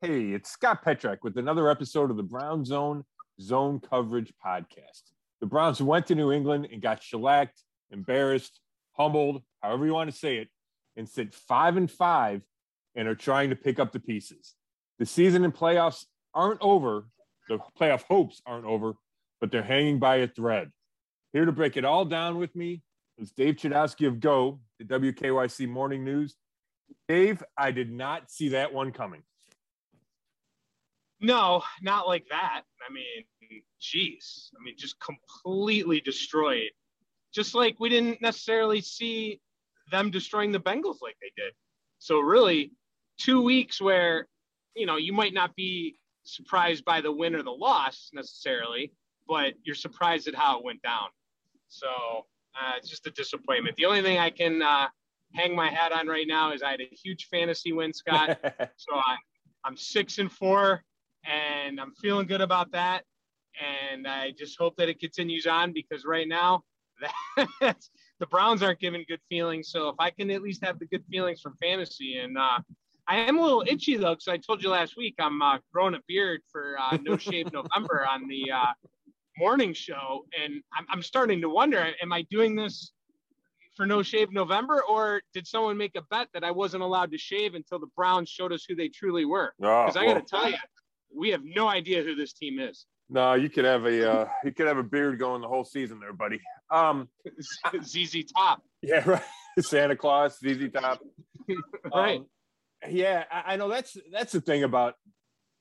Hey, it's Scott Petrak with another episode of the Brown Zone Zone Coverage Podcast. The Browns went to New England and got shellacked, embarrassed, humbled, however you want to say it, and sit five and five and are trying to pick up the pieces. The season and playoffs aren't over. The playoff hopes aren't over, but they're hanging by a thread. Here to break it all down with me is Dave Chudowski of Go, the WKYC Morning News. Dave, I did not see that one coming. No, not like that. I mean, geez. I mean, just completely destroyed. Just like we didn't necessarily see them destroying the Bengals like they did. So really, two weeks where you know you might not be surprised by the win or the loss necessarily, but you're surprised at how it went down. So uh, it's just a disappointment. The only thing I can uh, hang my hat on right now is I had a huge fantasy win, Scott. so I, I'm six and four and I'm feeling good about that. And I just hope that it continues on because right now, the Browns aren't giving good feelings. So if I can at least have the good feelings from fantasy, and uh, I am a little itchy though, because I told you last week I'm uh, growing a beard for uh, No Shave November on the uh, morning show, and I'm, I'm starting to wonder: Am I doing this for No Shave November, or did someone make a bet that I wasn't allowed to shave until the Browns showed us who they truly were? Because oh, I got to tell you, we have no idea who this team is. No, you could have a uh, you could have a beard going the whole season there, buddy. Um, ZZ Top. Yeah, right. Santa Claus, ZZ Top. right. Um, yeah, I, I, know that's that's the thing about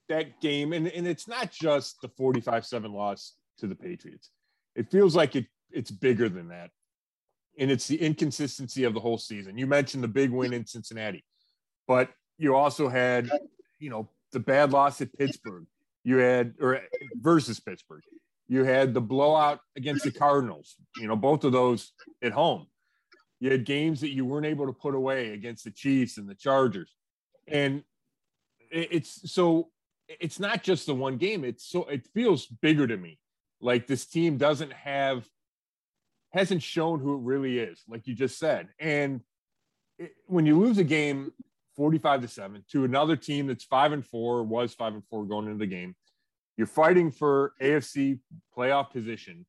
that game, and and it's not just the forty-five seven loss to the Patriots. It feels like it it's bigger than that, and it's the inconsistency of the whole season. You mentioned the big win in Cincinnati, but you also had you know the bad loss at Pittsburgh. You had or versus Pittsburgh. You had the blowout against the Cardinals. You know, both of those at home. You had games that you weren't able to put away against the Chiefs and the Chargers. And it's so it's not just the one game. It's so it feels bigger to me. Like this team doesn't have hasn't shown who it really is, like you just said. And it, when you lose a game 45 to 7 to another team that's 5 and 4 was 5 and 4 going into the game. You're fighting for afc playoff position.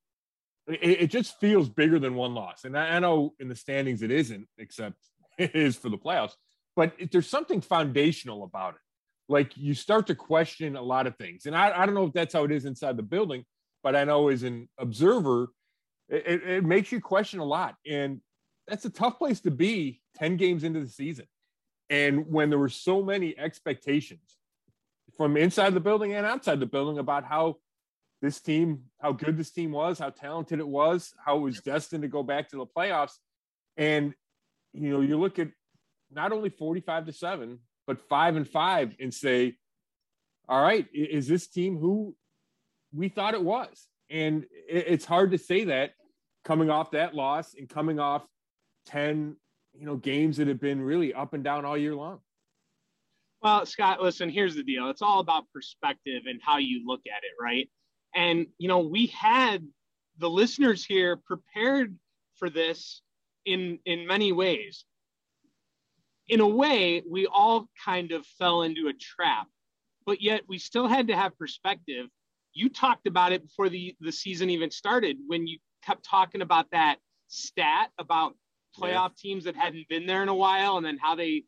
It, it just feels bigger than one loss. And I, I, know in the standings it isn't except it is for the playoffs but it, there's something foundational about it. Like you start to question a lot of things. And I, I don't know if that's how it is inside the building but i know as an observer it, it makes you question a lot. And that's a tough place to be 10 games into the season and when there were so many expectations from inside the building and outside the building about how this team, how good this team was, how talented it was, how it was destined to go back to the playoffs. And, you know, you look at not only 45 to seven, but five and five and say, all right, is this team who we thought it was? And it's hard to say that coming off that loss and coming off 10 you know games that have been really up and down all year long. Well, Scott, listen, here's the deal. It's all about perspective and how you look at it, right? And you know, we had the listeners here prepared for this in in many ways. In a way, we all kind of fell into a trap, but yet we still had to have perspective. You talked about it before the the season even started when you kept talking about that stat about playoff yeah. teams that hadn't been there in a while and then how they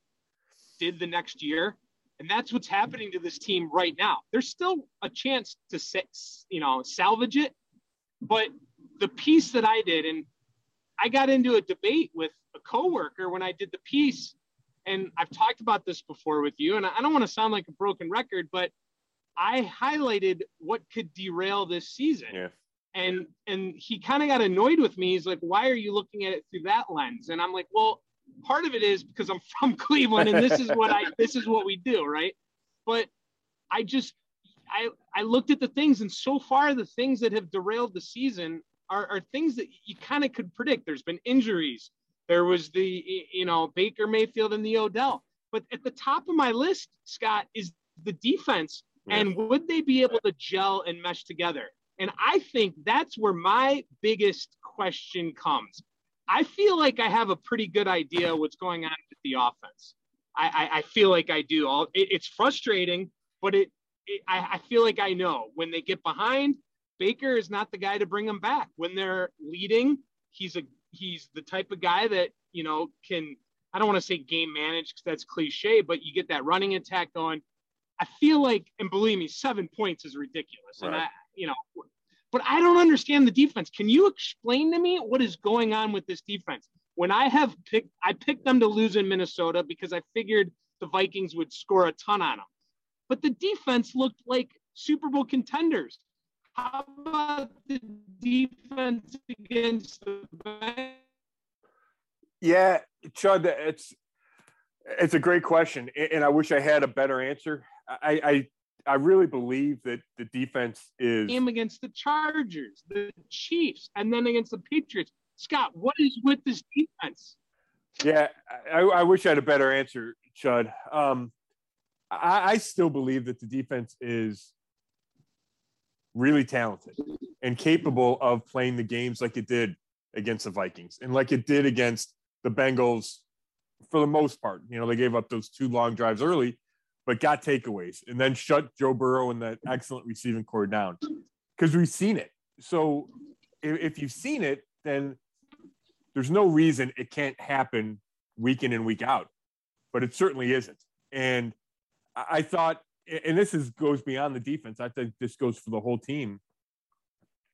did the next year. And that's what's happening to this team right now. There's still a chance to, you know, salvage it. But the piece that I did, and I got into a debate with a coworker when I did the piece, and I've talked about this before with you, and I don't want to sound like a broken record, but I highlighted what could derail this season. Yeah and and he kind of got annoyed with me. He's like why are you looking at it through that lens? And i'm like well part of it is because i'm from cleveland and this is what i this is what we do right? But i just i i looked at the things and so far the things that have derailed the season are, are things that you kind of could predict. There's been injuries. There was the you know baker mayfield and the odell. But at the top of my list scott is the defense and would they be able to gel and mesh together and I think that's where my biggest question comes. I feel like I have a pretty good idea what's going on with the offense. I, I, I feel like I do. All, it, it's frustrating but it, it I, I feel like I know when they get behind, Baker is not the guy to bring them back. When they're leading, he's a he's the type of guy that you know can I don't want to say game manage because that's cliche, but you get that running attack going. I feel like, and believe me, seven points is ridiculous. Right. And I, you know, but I don't understand the defense. Can you explain to me what is going on with this defense? When I have picked, I picked them to lose in Minnesota because I figured the Vikings would score a ton on them. But the defense looked like Super Bowl contenders. How about the defense against the Bengals? Yeah, Chud, it's it's a great question, and I wish I had a better answer. I, I I really believe that the defense is game against the Chargers, the Chiefs, and then against the Patriots. Scott, what is with this defense? Yeah, I, I wish I had a better answer, Chud. Um, I, I still believe that the defense is really talented and capable of playing the games like it did against the Vikings and like it did against the Bengals for the most part. You know, they gave up those two long drives early, but got takeaways and then shut Joe Burrow and that excellent receiving corps down because we've seen it. So if, if, you've seen it, then there's no reason it can't happen week in and week out, but it certainly isn't. And I thought, and this is goes beyond the defense. I think this goes for the whole team.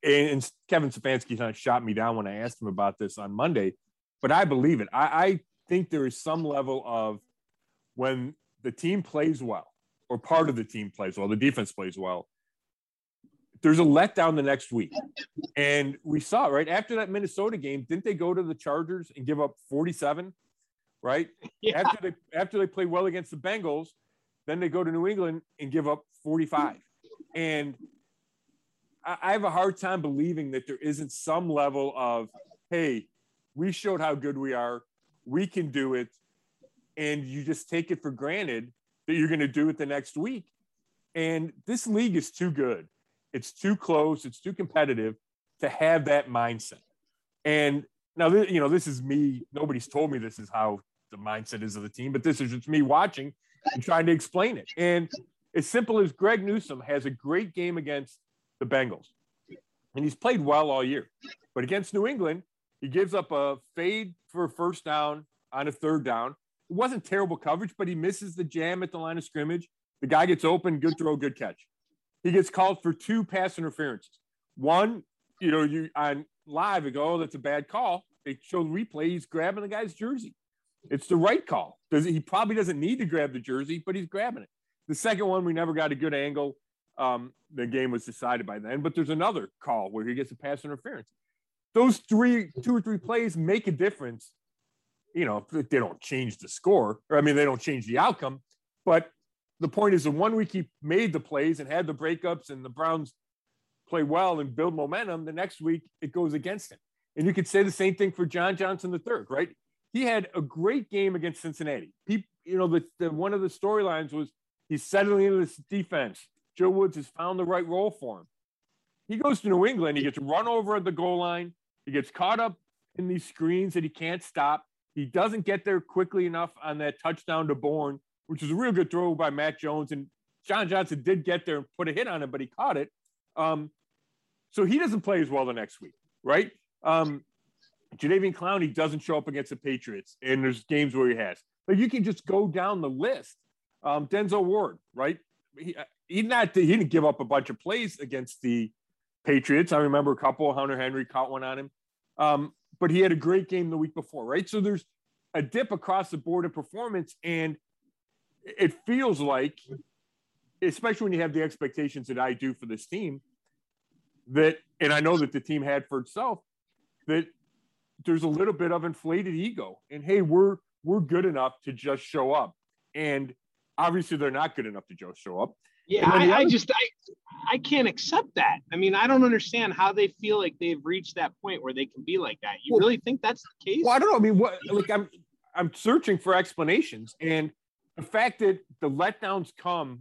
And Kevin Stefanski kind of shot me down when I asked him about this on Monday, but I believe it. I, I think there is some level of when the team plays well, or part of the team plays well, the defense plays well, there's a letdown the next week. And we saw right after that Minnesota game, didn't they go to the Chargers and give up 47? Right? Yeah. After they after they play well against the Bengals, then they go to New England and give up 45. And I, I have a hard time believing that there isn't some level of, hey, we showed how good we are. We can do it. And you just take it for granted that you're going to do it the next week. And this league is too good. It's too close. It's too competitive to have that mindset. And now, you know, this is me. Nobody's told me this is how the mindset is of the team, but this is just me watching and trying to explain it. And as simple as Greg Newsome has a great game against the Bengals, and he's played well all year. But against New England, he gives up a fade for a first down on a third down. It wasn't terrible coverage, but he misses the jam at the line of scrimmage. The guy gets open, good throw, good catch. He gets called for two pass interferences. One, you know, you on live, you go, oh, that's a bad call. They show the replay. He's grabbing the guy's jersey. It's the right call. Does he probably doesn't need to grab the jersey, but he's grabbing it. The second one, we never got a good angle. Um, the game was decided by then. But there's another call where he gets a pass interference. Those three, two or three plays make a difference. You know, they don't change the score, or I mean, they don't change the outcome. But the point is, the one week he made the plays and had the breakups, and the Browns play well and build momentum. The next week, it goes against him. And you could say the same thing for John Johnson III, right? he had a great game against Cincinnati. He, you know, the, the one of the storylines was he's settling into this defense. Joe Woods has found the right role for him. He goes to New England. He gets run over at the goal line. He gets caught up in these screens that he can't stop. He doesn't get there quickly enough on that touchdown to Bourne, which was a real good throw by Mac Jones. And John Johnson did get there and put a hit on him, but he caught it. Um, so he doesn't play as well the next week, right? Um, Jadeveon Clowney doesn't show up against the Patriots, and there's games where he has. But you can just go down the list. Um, Denzel Ward, right? He, he not he didn't give up a bunch of plays against the Patriots. I remember a couple. Hunter Henry caught one on him, um, but he had a great game the week before, right? So there's a dip across the board of performance, and it feels like, especially when you have the expectations that I do for this team, that and I know that the team had for itself, that there's a little bit of inflated ego and hey we're we're good enough to just show up and obviously they're not good enough to just show up yeah I, I, just I, I can't accept that i mean i don't understand how they feel like they've reached that point where they can be like that you well, really think that's the case well i don't know i mean what like i'm i'm searching for explanations and the fact that the letdowns come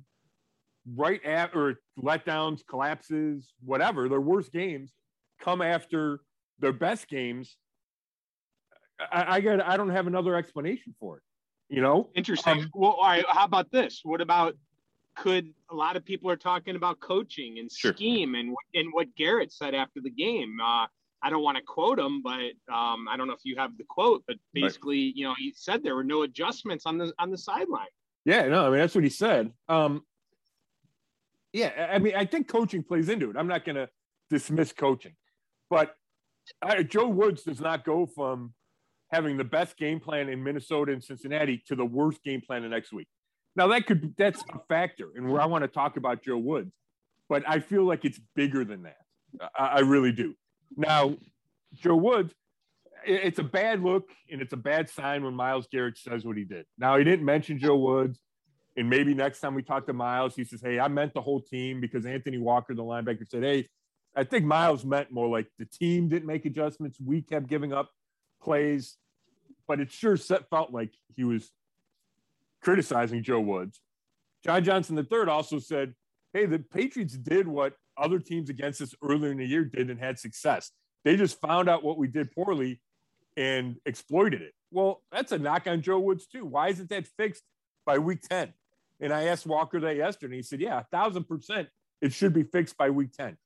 right at or letdowns collapses whatever their worst games come after their best games I, I got I don't have another explanation for it. You know, interesting. Um, well, all right. How about this? What about could a lot of people are talking about coaching and Sure. scheme and and what Garrett said after the game. Uh, I don't want to quote him, but um, I don't know if you have the quote, but Right. basically, you know, he said there were no adjustments on the on the sideline. Yeah, no, I mean that's what he said. Um, yeah, I I mean I think coaching plays into it. I'm not going to dismiss coaching, but I, Joe Woods does not go from having the best game plan in Minnesota and Cincinnati to the worst game plan the next week. Now that could that's a factor, and where I want to talk about Joe Woods, but I feel like it's bigger than that. I, I really do. Now, Joe Woods, it's a bad look and it's a bad sign when Myles Garrett says what he did. Now he didn't mention Joe Woods, and maybe next time we talk to Myles, he says, "Hey, I meant the whole team," because Anthony Walker, the linebacker, said, "Hey, I think Myles meant more like the team didn't make adjustments. We kept giving up plays, but it sure felt like he was criticizing Joe Woods." John Johnson III also said, "Hey, the Patriots did what other teams against us earlier in the year did and had success. They just found out what we did poorly and exploited it." Well, that's a knock on Joe Woods too. Why isn't that fixed by week 10? And I asked Walker that yesterday, he said, Yeah, a thousand percent it should be fixed by week 10.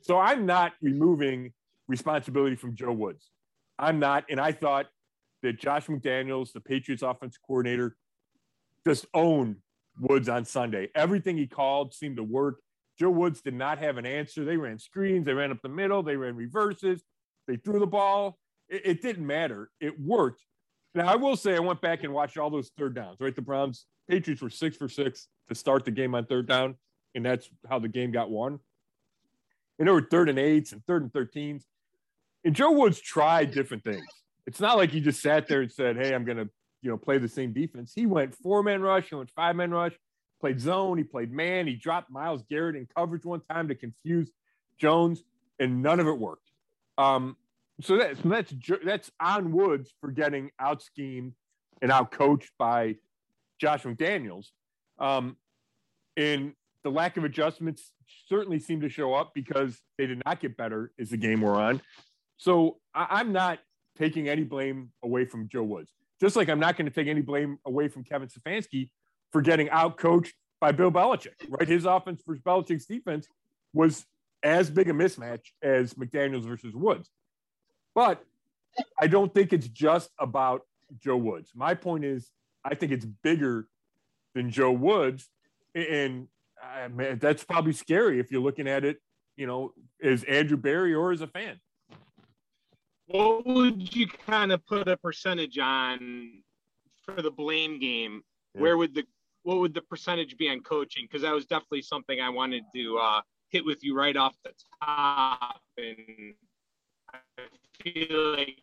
So I'm not removing responsibility from Joe Woods. I'm not. And I thought that Josh McDaniels, the Patriots offensive coordinator, just owned Woods on Sunday. Everything he called seemed to work. Joe Woods did not have an answer. They ran screens, they ran up the middle, they ran reverses, they threw the ball. It, it didn't matter. It worked. Now, I will say I went back and watched all those third downs, right? The Browns, Patriots were six for six to start the game on third down, and that's how the game got won. And there were third and eights and third and 13s. And Joe Woods tried different things. It's not like he just sat there and said, Hey, I'm going to, you know, play the same defense. He went four man rush, he went five man rush, played zone, he played man, he dropped Myles Garrett in coverage one time to confuse Jones, and none of it worked. Um, so that's that's that's on Woods for getting out schemed and out coached by Josh McDaniels. Um, and the lack of adjustments certainly seemed to show up because they did not get better as the game wore on. So I, I'm not taking any blame away from Joe Woods. Just like I'm not going to take any blame away from Kevin Stefanski for getting out coached by Bill Belichick. Right, his offense versus Belichick's defense was as big a mismatch as McDaniels' versus Woods. But I don't think it's just about Joe Woods. My point is, I think it's bigger than Joe Woods, and uh, man, that's probably scary if you're looking at it, you know, as Andrew Berry or as a fan. What would you kind of put a percentage on for the blame game? Yeah. Where would the what would the percentage be on coaching? Because that was definitely something I wanted to uh, hit with you right off the top, and I feel like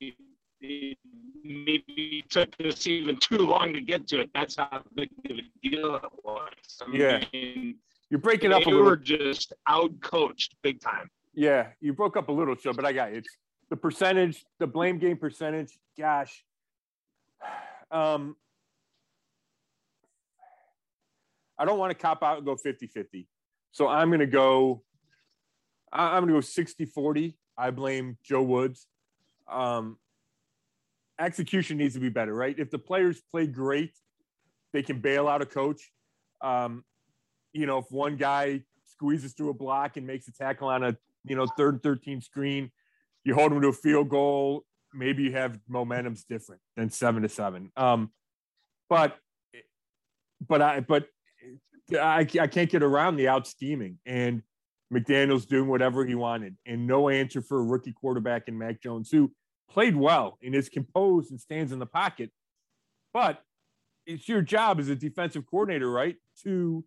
it, it maybe took us even too long to get to it. That's how big of a deal it was. I Yeah. mean, You're breaking up a little. were just out coached big time. Yeah, you broke up a little, Joe, but I got it. It's the percentage, the blame game percentage. Gosh, um, I don't want to cop out and go 50 50. So I'm going to go, I'm going to go 60 40. I blame Joe Woods. Um, execution needs to be better, right? If the players play great, they can bail out a coach. Um, you know, if one guy squeezes through a block and makes a tackle on a you know, third and 13 screen, you hold them to a field goal, maybe you have momentum's different than seven to seven. Um, but, but I, but I, I can't get around the out and McDaniel's doing whatever he wanted and no answer for a rookie quarterback in Mac Jones, who played well and is composed and stands in the pocket. But it's your job as a defensive coordinator, right? To,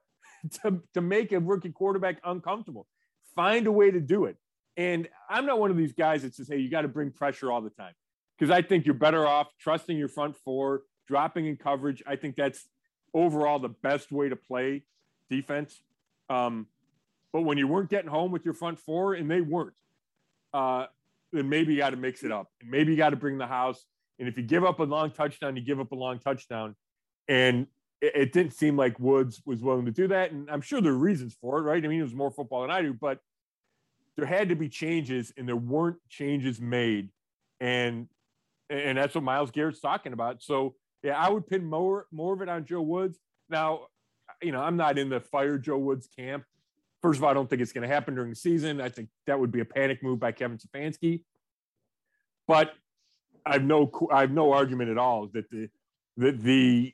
to, to make a rookie quarterback uncomfortable find a way to do it. And I'm not one of these guys that says, hey, you got to bring pressure all the time. Because I think you're better off trusting your front four, dropping in coverage. I think that's overall the best way to play defense. Um, but when you weren't getting home with your front four, and they weren't, uh, then maybe you got to mix it up. And maybe you got to bring the house. And if you give up a long touchdown, you give up a long touchdown. And it, it didn't seem like Woods was willing to do that. And I'm sure there are reasons for it, right? I mean, it was more football than I do, but there had to be changes, and there weren't changes made. And and that's what Myles Garrett's talking about. So yeah, I would pin more more of it on Joe Woods. Now, you know, I'm not in the fire Joe Woods camp. First of all, I don't think it's going to happen during the season. I think that would be a panic move by Kevin Stefanski. But I've no I've no argument at all that the that the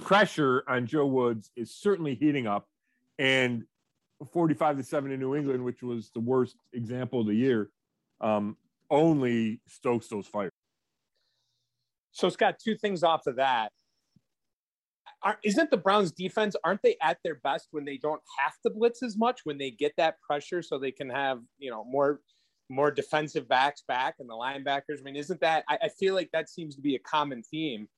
pressure on Joe Woods is certainly heating up, and 45 to seven in New England, which was the worst example of the year, um, only stokes those fires. So Scott, two things off of that. Are, isn't the Browns defense, aren't they at their best when they don't have to blitz as much, when they get that pressure so they can have, you know, more more defensive backs back and the linebackers? I mean, isn't that I, I feel like that seems to be a common theme.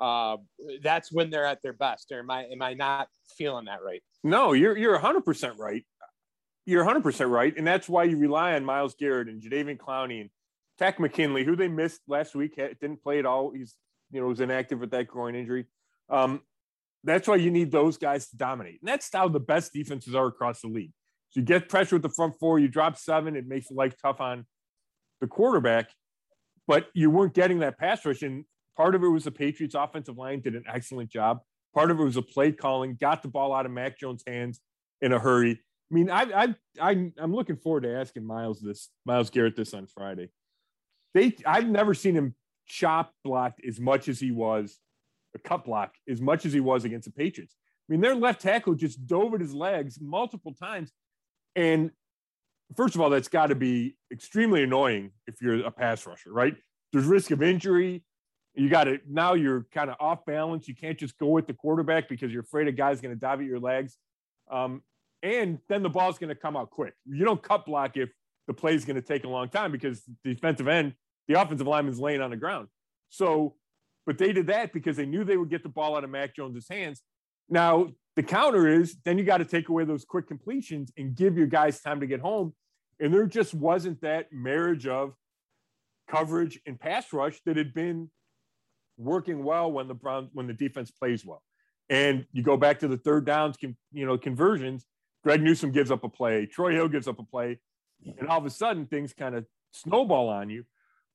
Uh, that's when they're at their best. Or am I am I not feeling that right? No, you're you're 100 percent right. You're 100 percent right, and that's why you rely on Myles Garrett and Jadeveon Clowney and Takk McKinley, who they missed last week, didn't play at all. He's you know was inactive with that groin injury. Um, that's why you need those guys to dominate, and that's how the best defenses are across the league. So you get pressure with the front four, you drop seven, it makes life tough on the quarterback, but you weren't getting that pass rush. And part of it was the Patriots' offensive line did an excellent job. Part of it was a play calling, got the ball out of Mac Jones' hands in a hurry. I mean, I, I, I, I'm looking forward to asking Myles this, Myles Garrett this on Friday they I've never seen him chop blocked as much as he was a cut block as much as he was against the Patriots. I mean, their left tackle just dove at his legs multiple times. And first of all, that's got to be extremely annoying if you're a pass rusher, right? There's risk of injury. You got to now you're kind of off balance. You can't just go with the quarterback because you're afraid a guy's going to dive at your legs. Um, and then the ball's going to come out quick. You don't cut block if the play is going to take a long time because the defensive end, the offensive lineman's laying on the ground. So, but they did that because they knew they would get the ball out of Mac Jones's hands. Now, the counter is then you got to take away those quick completions and give your guys time to get home. And there just wasn't that marriage of coverage and pass rush that had been working well when the Browns when the defense plays well. And you go back to the third downs, you know, conversions. Greg Newsome gives up a play. Troy Hill gives up a play and all of a sudden things kind of snowball on you.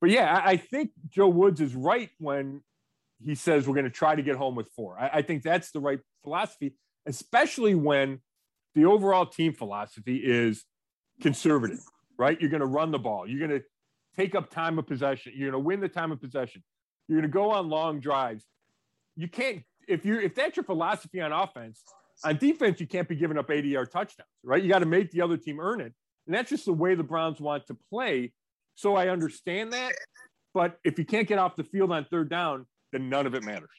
But yeah, I, think Joe Woods is right when he says we're going to try to get home with four. I think that's the right philosophy, especially when the overall team philosophy is conservative, right? You're going to run the ball. You're going to take up time of possession. You're going to win the time of possession. You're going to go on long drives. You can't if you if that's your philosophy on offense. On defense, you can't be giving up 80 yard touchdowns, right? You got to make the other team earn it. And that's just the way the Browns want to play. So I understand that. But if you can't get off the field on third down, then none of it matters.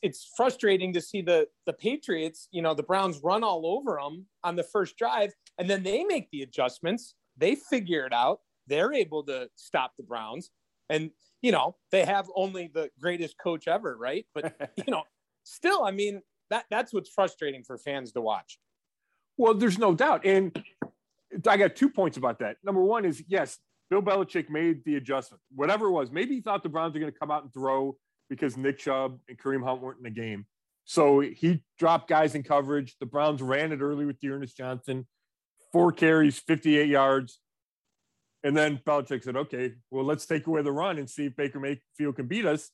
It's frustrating to see the the Patriots, you know, the Browns run all over them on the first drive, and then they make the adjustments. They figure it out. They're able to stop the Browns, and you know they have only the greatest coach ever, right? But you know, still, I mean that that's what's frustrating for fans to watch. Well, there's no doubt, and I got two points about that. Number one is yes, Bill Belichick made the adjustment, whatever it was. Maybe he thought the Browns were going to come out and throw because Nick Chubb and Kareem Hunt weren't in the game. So he dropped guys in coverage. The Browns ran it early with D'Ernest Johnson, four carries, 58 yards. And then Belichick said, okay, well, let's take away the run and see if Baker Mayfield can beat us.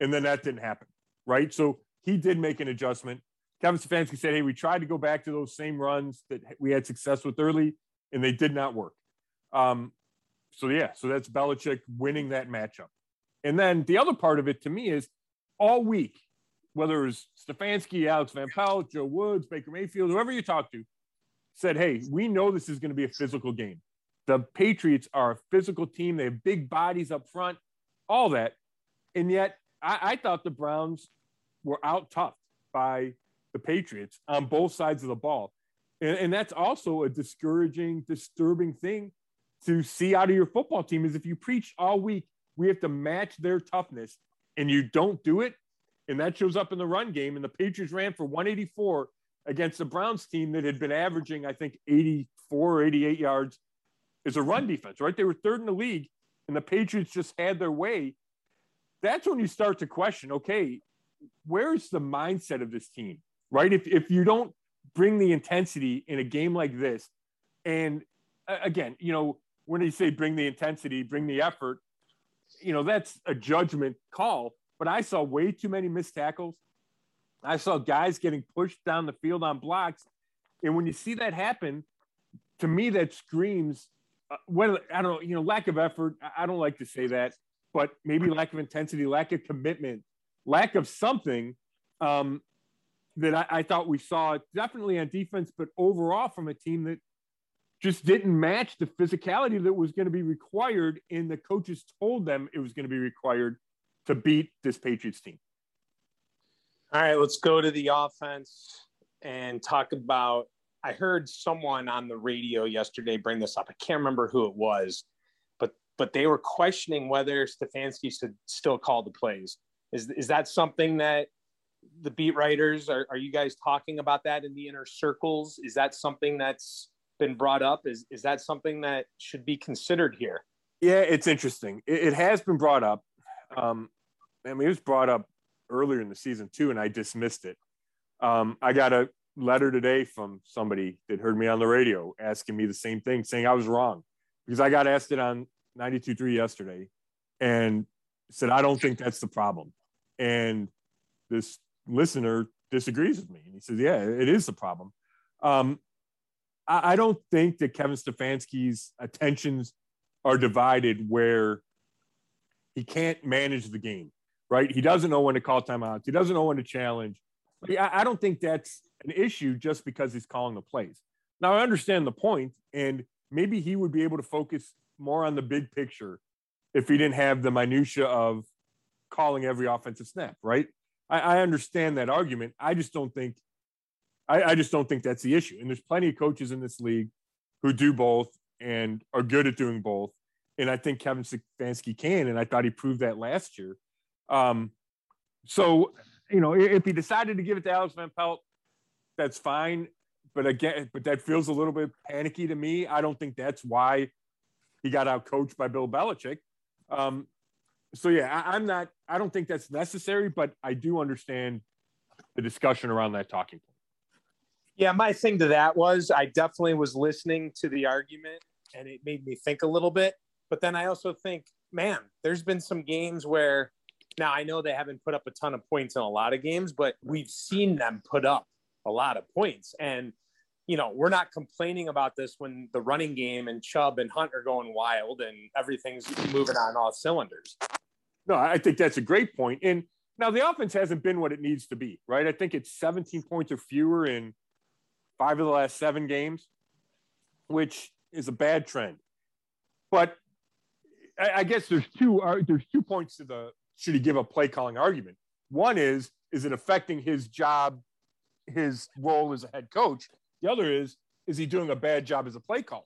And then that didn't happen, right? So he did make an adjustment. Kevin Stefanski said, hey, we tried to go back to those same runs that we had success with early and they did not work. Um, so yeah, so that's Belichick winning that matchup. And then the other part of it to me is all week, whether it was Stefanski, Alex Van Pelt, Joe Woods, Baker Mayfield, whoever you talk to, said, hey, we know this is going to be a physical game. The Patriots are a physical team. They have big bodies up front, all that. And yet I, I thought the Browns were out tough by the Patriots on both sides of the ball. And, and that's also a discouraging, disturbing thing to see out of your football team is if you preach all week, we have to match their toughness and you don't do it. And that shows up in the run game. And the Patriots ran for 184 against the Browns team that had been averaging, I think, 84 or 88 yards as a run defense, right? They were third in the league and the Patriots just had their way. That's when you start to question, okay, where's the mindset of this team, right? If, if you don't bring the intensity in a game like this. And again, you know, when they say bring the intensity, bring the effort, you know, that's a judgment call. But I saw way too many missed tackles. I saw guys getting pushed down the field on blocks. And when you see that happen, to me, that screams, uh, I don't know, you know, lack of effort. I don't like to say that, but maybe lack of intensity, lack of commitment, lack of something um, that I, I thought we saw definitely on defense, but overall from a team that just didn't match the physicality that was going to be required. And the coaches told them it was going to be required to beat this Patriots team. All right, let's go to the offense and talk about. I heard someone on the radio yesterday bring this up. I can't remember who it was, but but they were questioning whether Stefanski should still call the plays. Is is that something that the beat writers are, are you guys talking about that in the inner circles? Is that something that's been brought up? Is is that something that should be considered here? Yeah, it's interesting. It, it has been brought up. Um, I mean, it was brought up earlier in the season too, and I dismissed it. Um, I got a letter today from somebody that heard me on the radio asking me the same thing, saying I was wrong because I got asked it on 92.3 yesterday and said, I don't think that's the problem. And this listener disagrees with me. And he says, Yeah, it is the problem. Um, I, I don't think that Kevin Stefanski's attentions are divided where he can't manage the game right? He doesn't know when to call timeouts. He doesn't know when to challenge. I don't think that's an issue just because he's calling the plays. Now I understand the point, and maybe he would be able to focus more on the big picture if he didn't have the minutia of calling every offensive snap, right? I, I understand that argument. I just don't think I, I just don't think that's the issue. And there's plenty of coaches in this league who do both and are good at doing both. And I think Kevin Stefanski can, and I thought he proved that last year. Um, so, you know, if he decided to give it to Alex Van Pelt, that's fine. But again, but that feels a little bit panicky to me. I don't think that's why he got out coached by Bill Belichick. Um, so yeah, I, I'm not. I don't think that's necessary, but I do understand the discussion around that talking point. Yeah, my thing to that was I definitely was listening to the argument and it made me think a little bit. But then I also think, man, there's been some games where now, I know they haven't put up a ton of points in a lot of games, but we've seen them put up a lot of points. And, you know, we're not complaining about this when the running game and Chubb and Hunt are going wild and everything's moving on all cylinders. No, I think that's a great point. And now the offense hasn't been what it needs to be, right? I think it's 17 points or fewer in five of the last seven games, which is a bad trend. But I, guess there's two uh, there's two points to the should he give a play calling argument? One is, is it affecting his job, his role as a head coach? The other is, is he doing a bad job as a play caller?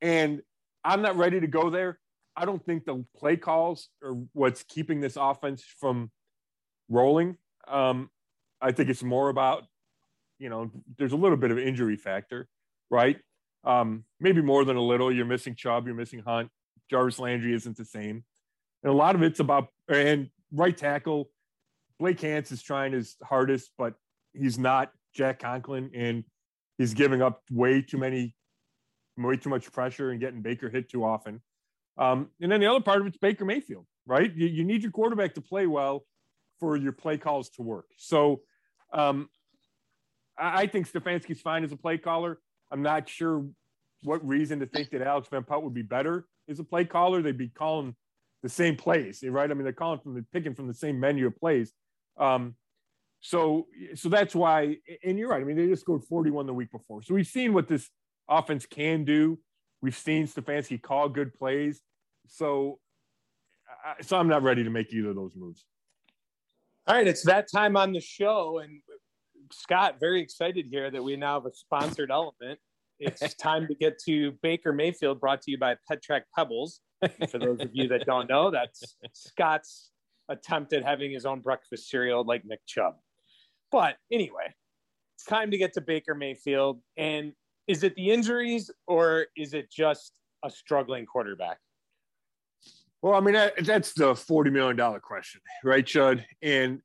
And I'm not ready to go there. I don't think the play calls are what's keeping this offense from rolling. Um, I think it's more about, you know, there's a little bit of injury factor, right? Um, maybe more than a little. You're missing Chubb, you're missing Hunt. Jarvis Landry isn't the same. And a lot of it's about and right tackle. Blake Hance is trying his hardest, but he's not Jack Conklin, and he's giving up way too many, way too much pressure and getting Baker hit too often. Um, and then the other part of it's Baker Mayfield, right? You, you, need your quarterback to play well for your play calls to work. So um, I, I think Stefanski's fine as a play caller. I'm not sure what reason to think that Alex Van Pelt would be better as a play caller. They'd be calling the same plays, right? I mean, they're calling from the picking from the same menu of plays. Um, so, so that's why, and you're right. I mean, they just scored 41 the week before. So we've seen what this offense can do. We've seen Stefanski call good plays. So, so I'm not ready to make either of those moves. All right, it's that time on the show, and Scott, very excited here that we now have a sponsored element. It's time to get to Baker Mayfield, brought to you by Petrak Pebbles. For those of you that don't know, that's Scott's attempt at having his own breakfast cereal like Nick Chubb. But anyway, it's time to get to Baker Mayfield. And is it the injuries or is it just a struggling quarterback? Well, I mean, that's the $40 million question, right, Chud? And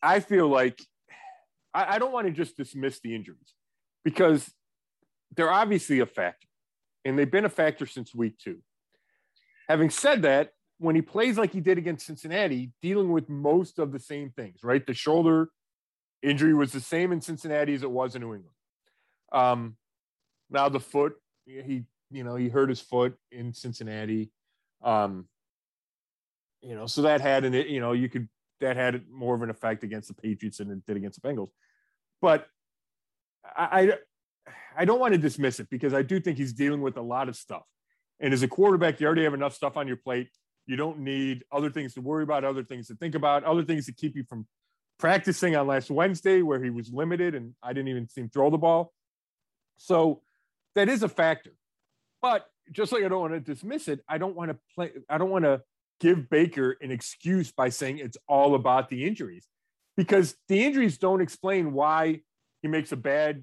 I feel like I, I don't want to just dismiss the injuries because they're obviously a factor and they've been a factor since week two. Having said that, when he plays like he did against Cincinnati, dealing with most of the same things, right? The shoulder injury was the same in Cincinnati as it was in New England. Um, now the foot, he you know he hurt his foot in Cincinnati. Um, you know, so that had an you know you could that had more of an effect against the Patriots than it did against the Bengals. But I, I don't want to dismiss it because I do think he's dealing with a lot of stuff. And as a quarterback, you already have enough stuff on your plate. You don't need other things to worry about, other things to think about, other things to keep you from practicing on last Wednesday where he was limited and I didn't even see him throw the ball. So that is a factor. But just like I don't want to dismiss it, I don't want to play, I don't want to give Baker an excuse by saying it's all about the injuries because the injuries don't explain why he makes a bad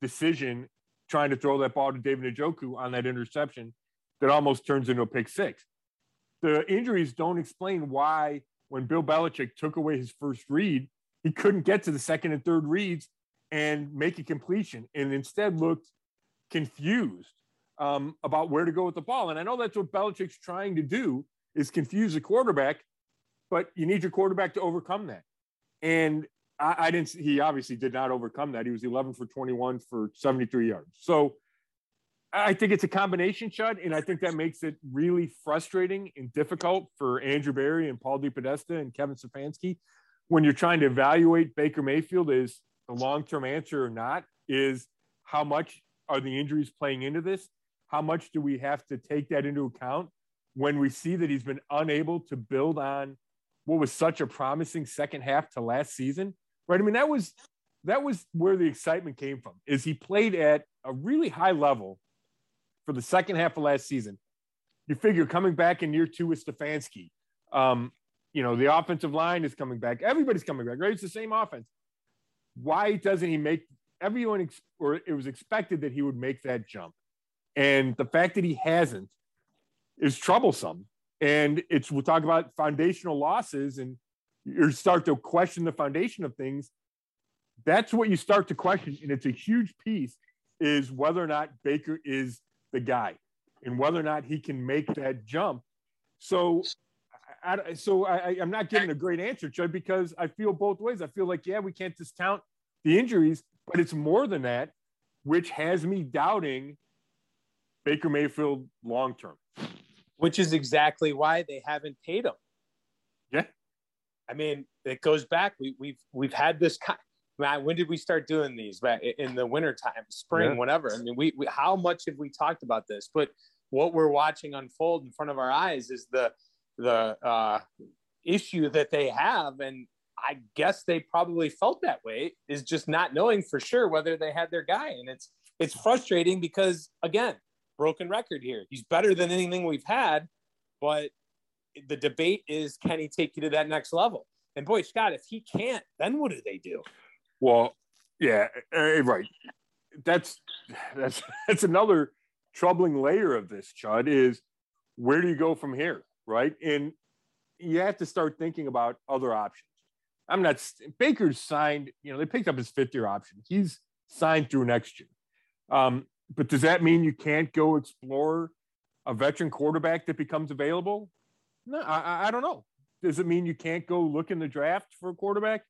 decision trying to throw that ball to David Njoku on that interception that almost turns into a pick six. The injuries don't explain why when Bill Belichick took away his first read, he couldn't get to the second and third reads and make a completion and instead looked confused um, about where to go with the ball. And I know that's what Belichick's trying to do is confuse the quarterback, but you need your quarterback to overcome that. And I, I, didn't. He obviously did not overcome that. He was 11 for 21 for 73 yards. So I think it's a combination shot, and I think that makes it really frustrating and difficult for Andrew Berry and Paul DePodesta and Kevin Stefanski when you're trying to evaluate Baker Mayfield is the long-term answer or not. Is how much are the injuries playing into this? How much do we have to take that into account when we see that he's been unable to build on what was such a promising second half to last season, right? I mean, that was that was where the excitement came from. Is he played at a really high level for the second half of last season? You figure coming back in year two with Stefanski, um, you know, the offensive line is coming back. Everybody's coming back, right? It's the same offense. Why doesn't he make everyone, ex- or it was expected that he would make that jump? And the fact that he hasn't is troublesome. And it's we'll talk about foundational losses and you start to question the foundation of things. That's what you start to question. And it's a huge piece is whether or not Baker is the guy and whether or not he can make that jump. So I, so I, I'm not giving a great answer, Chud, because I feel both ways. I feel like, yeah, we can't discount the injuries, but it's more than that, which has me doubting Baker Mayfield long term which is exactly why they haven't paid him. Yeah. I mean, it goes back. We, we've we've had this. Man, when did we start doing these? But in the wintertime, spring, yeah. whatever. I mean, we, we how much have we talked about this? But what we're watching unfold in front of our eyes is the the uh, issue that they have, and I guess they probably felt that way. Is just not knowing for sure whether they had their guy, and it's it's frustrating because again, broken record here. He's better than anything we've had, but the debate is can he take you to that next level? And boy, Scott, if he can't, then what do they do? Well, yeah, uh, right. That's that's that's another troubling layer of this, Chud, is where do you go from here? Right. And you have to start thinking about other options. I'm not Baker's signed, you know, they picked up his fifth year option. He's signed through next year. Um, but does that mean you can't go explore a veteran quarterback that becomes available? No, I, I don't know. Does it mean you can't go look in the draft for a quarterback?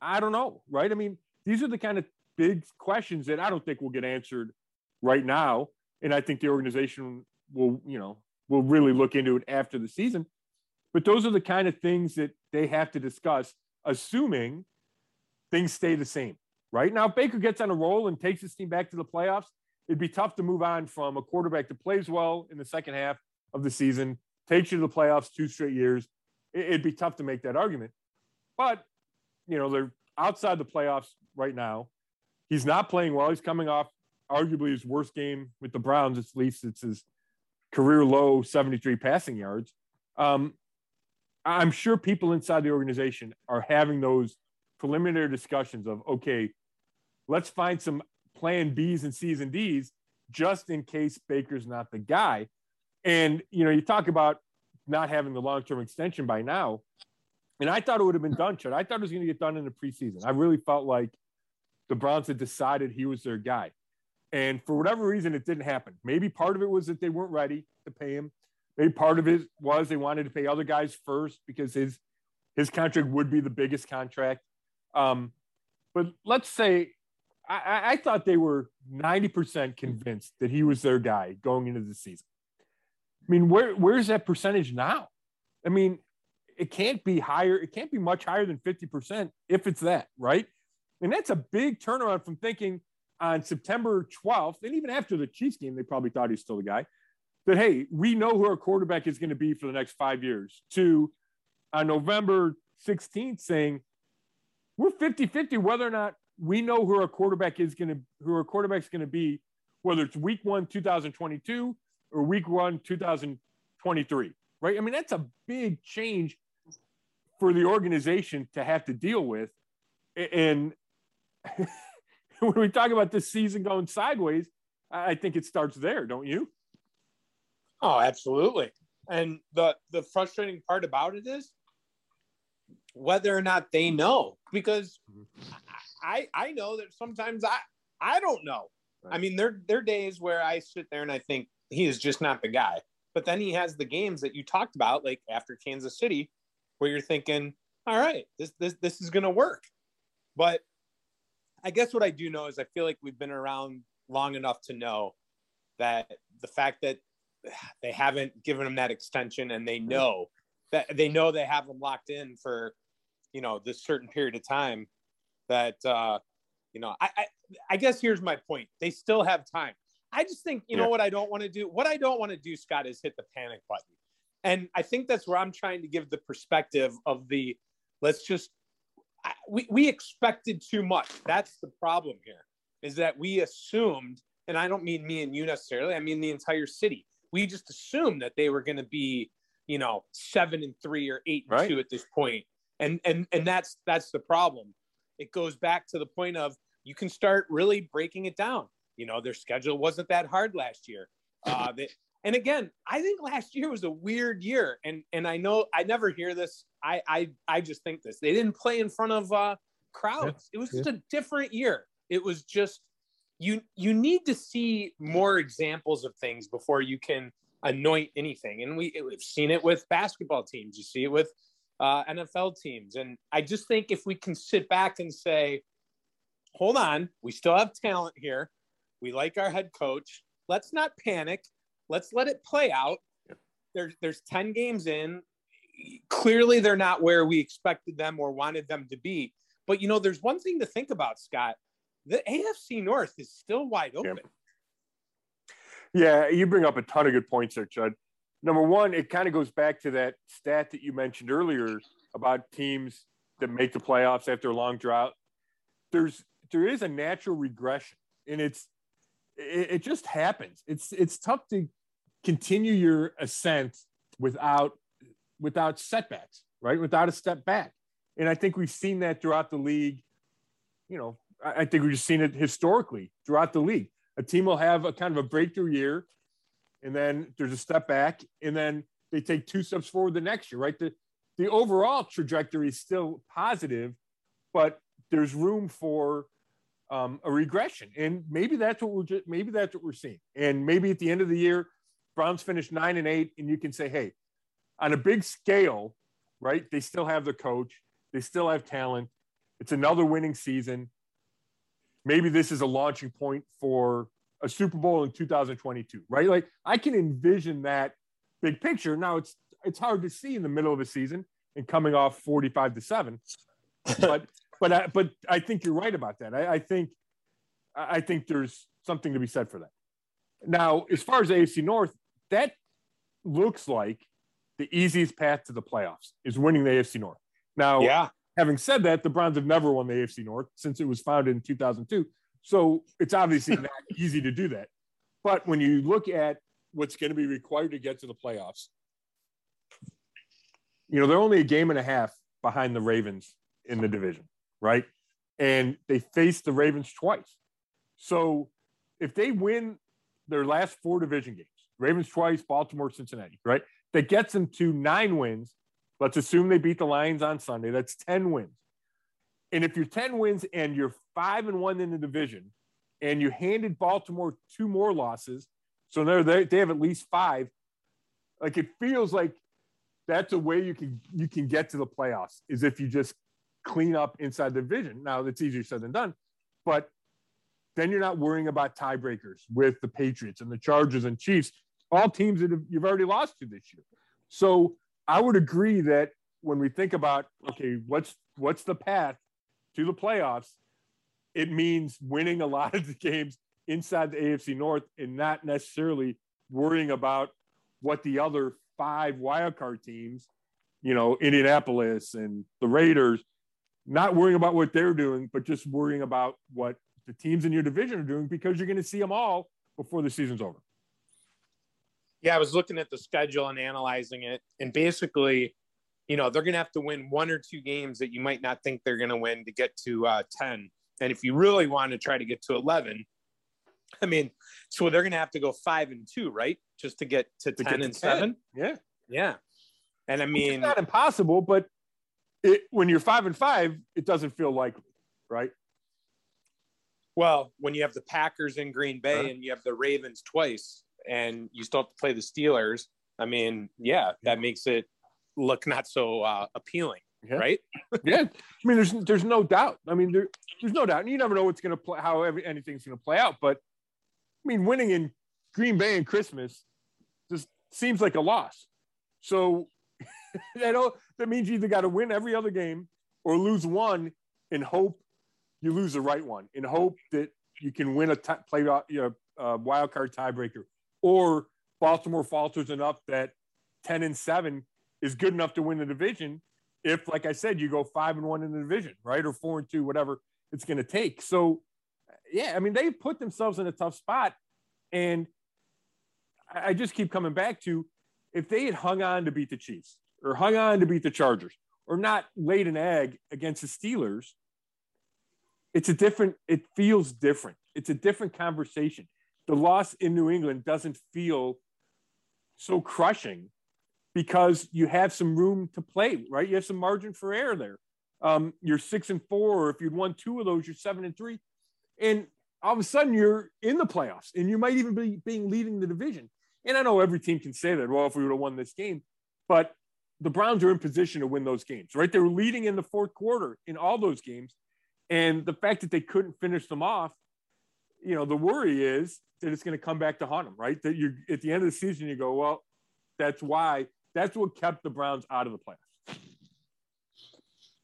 I don't know, right? I mean, these are the kind of big questions that I don't think will get answered right now. And I think the organization will, you know, will really look into it after the season. But those are the kind of things that they have to discuss, assuming things stay the same. Right now, if Baker gets on a roll and takes his team back to the playoffs it'd be tough to move on from a quarterback that plays well in the second half of the season, takes you to the playoffs two straight years. It'd be tough to make that argument. But, you know, they're outside the playoffs right now. He's not playing well. He's coming off arguably his worst game with the Browns. At least it's his career low 73 passing yards. Um, I'm sure people inside the organization are having those preliminary discussions of, okay, let's find some plan B's and C's and D's just in case Baker's not the guy. And, you know, you talk about not having the long term extension by now. And I thought it would have been done, Chud. I thought it was going to get done in the preseason. I really felt like the Browns had decided he was their guy. And for whatever reason, it didn't happen. Maybe part of it was that they weren't ready to pay him. Maybe part of it was they wanted to pay other guys first because his his contract would be the biggest contract. Um, but let's say I, I thought they were 90% convinced that he was their guy going into the season. I mean, where where's that percentage now? I mean, it can't be higher. It can't be much higher than 50% if it's that, right? And that's a big turnaround from thinking on September 12th, and even after the Chiefs game, they probably thought he's still the guy. That hey, we know who our quarterback is going to be for the next five years. To on November 16th saying we're 50-50 whether or not we know who our quarterback is going to who our quarterback's going to be, whether it's week one 2022 or week one 2023. Right? I mean, that's a big change for the organization to have to deal with. And when we talk about this season going sideways, I think it starts there, don't you? Oh, absolutely. And the the frustrating part about it is whether or not they know, because mm-hmm. I I know that sometimes I I don't know. Right. I mean, there there are days where I sit there and I think he is just not the guy. But then he has the games that you talked about, like after Kansas City, where you're thinking, all right, this this this is gonna work. But I guess what I do know is I feel like we've been around long enough to know that the fact that they haven't given him that extension and they know that they know they have him locked in for you know this certain period of time that uh you know I, I i guess here's my point they still have time i just think you yeah. know what i don't want to do what i don't want to do scott is hit the panic button and i think that's where i'm trying to give the perspective of the let's just we, we expected too much. That's the problem here is that we assumed and i don't mean me and you necessarily i mean the entire city. We just assumed that they were going to be you know seven and three or eight and right. two at this point. And and and that's that's the problem. It goes back to the point of you can start really breaking it down. You know their schedule wasn't that hard last year. Uh they, and again i think last year was a weird year and and i know i never hear this i i i just think this they didn't play in front of uh crowds yeah. it was just yeah. a different year it was just you you need to see more examples of things before you can anoint anything and we we've seen it with basketball teams you see it with uh, NFL teams. And I just think if we can sit back and say, hold on, we still have talent here. We like our head coach. Let's not panic. Let's let it play out. There's there's 10 games in. Clearly, they're not where we expected them or wanted them to be. But you know, there's one thing to think about, Scott. The AFC North is still wide open. Yeah, yeah you bring up a ton of good points there, Chud number one, it kind of goes back to that stat that you mentioned earlier about teams that make the playoffs after a long drought. There's there is a natural regression, and it's it, it just happens. It's it's tough to continue your ascent without without setbacks, right? Without a step back. And I think we've seen that throughout the league. You know, I think we've just seen it historically throughout the league. A team will have a kind of a breakthrough year, and then there's a step back, and then they take two steps forward the next year, right? The, the overall trajectory is still positive, but there's room for um, a regression, and maybe that's what we're just, maybe that's what we're seeing, and maybe at the end of the year, Browns finish nine and eight, and you can say, hey, on a big scale, right? They still have the coach, they still have talent. It's another winning season. Maybe this is a launching point for a Super Bowl in 2022, right? Like I can envision that big picture. Now it's it's hard to see in the middle of a season and coming off 45 to seven, but but I, but I think you're right about that. I, I think I think there's something to be said for that. Now, as far as AFC North, that looks like the easiest path to the playoffs is winning the AFC North. Now, yeah. Having said that, the Browns have never won the AFC North since it was founded in 2002. So it's obviously not easy to do that. But when you look at what's going to be required to get to the playoffs, you know, they're only a game and a half behind the Ravens in the division, right? And they faced the Ravens twice. So if they win their last four division games, Ravens twice, Baltimore, Cincinnati, right? That gets them to nine wins. Let's assume they beat the Lions on Sunday. That's 10 wins. And if you're 10 wins and you're five and one in the division, and you handed Baltimore two more losses, so they're, they they have at least five. Like it feels like that's a way you can you can get to the playoffs is if you just clean up inside the division. Now that's easier said than done, but then you're not worrying about tiebreakers with the Patriots and the Chargers and Chiefs, all teams that you've already lost to this year. So I would agree that when we think about okay, what's what's the path to the playoffs, it means winning a lot of the games inside the AFC North and not necessarily worrying about what the other five wildcard teams, you know, Indianapolis and the Raiders, not worrying about what they're doing, but just worrying about what the teams in your division are doing because you're going to see them all before the season's over. Yeah, I was looking at the schedule and analyzing it, and basically, you know, they're going to have to win one or two games that you might not think they're going to win to get to uh, 10. And if you really want to try to get to 11, I mean, so they're going to have to go five and two, right? Just to get to to 10 and 10. seven. Yeah. Yeah. And I mean, it's not impossible, but it, when you're five and five, it doesn't feel likely, right? Well, when you have the Packers in Green Bay huh? and you have the Ravens twice, and you still have to play the Steelers, I mean, yeah, that makes it look not so uh, appealing, yeah. right? yeah, I mean, there's there's no doubt. I mean, there, there's no doubt. And you never know what's going to play, how every, anything's going to play out. But I mean, winning in Green Bay and Christmas just seems like a loss. So that all, that means you either got to win every other game or lose one in hope you lose the right one in hope that you can win a t- play you know, uh, wild card tiebreaker or Baltimore falters enough that 10 and 7 is good enough to win the division if like I said you go 5 and 1 in the division right or 4 and 2 whatever it's going to take so yeah I mean they put themselves in a tough spot and I just keep coming back to if they had hung on to beat the Chiefs or hung on to beat the Chargers or not laid an egg against the Steelers, it's a different, it feels different. It's a different conversation. The loss in New England doesn't feel so crushing because you have some room to play, right? You have some margin for error there. Um, you're six and four, or if you'd won two of those, you're seven and three. And all of a sudden you're in the playoffs and you might even be being leading the division. And I know every team can say that, well, if we would have won this game, but the Browns are in position to win those games, right? They were leading in the fourth quarter in all those games. And the fact that they couldn't finish them off, you know, the worry is that it's going to come back to haunt them, right? That you're at the end of the season, you go, well, that's why, that's what kept the Browns out of the playoffs.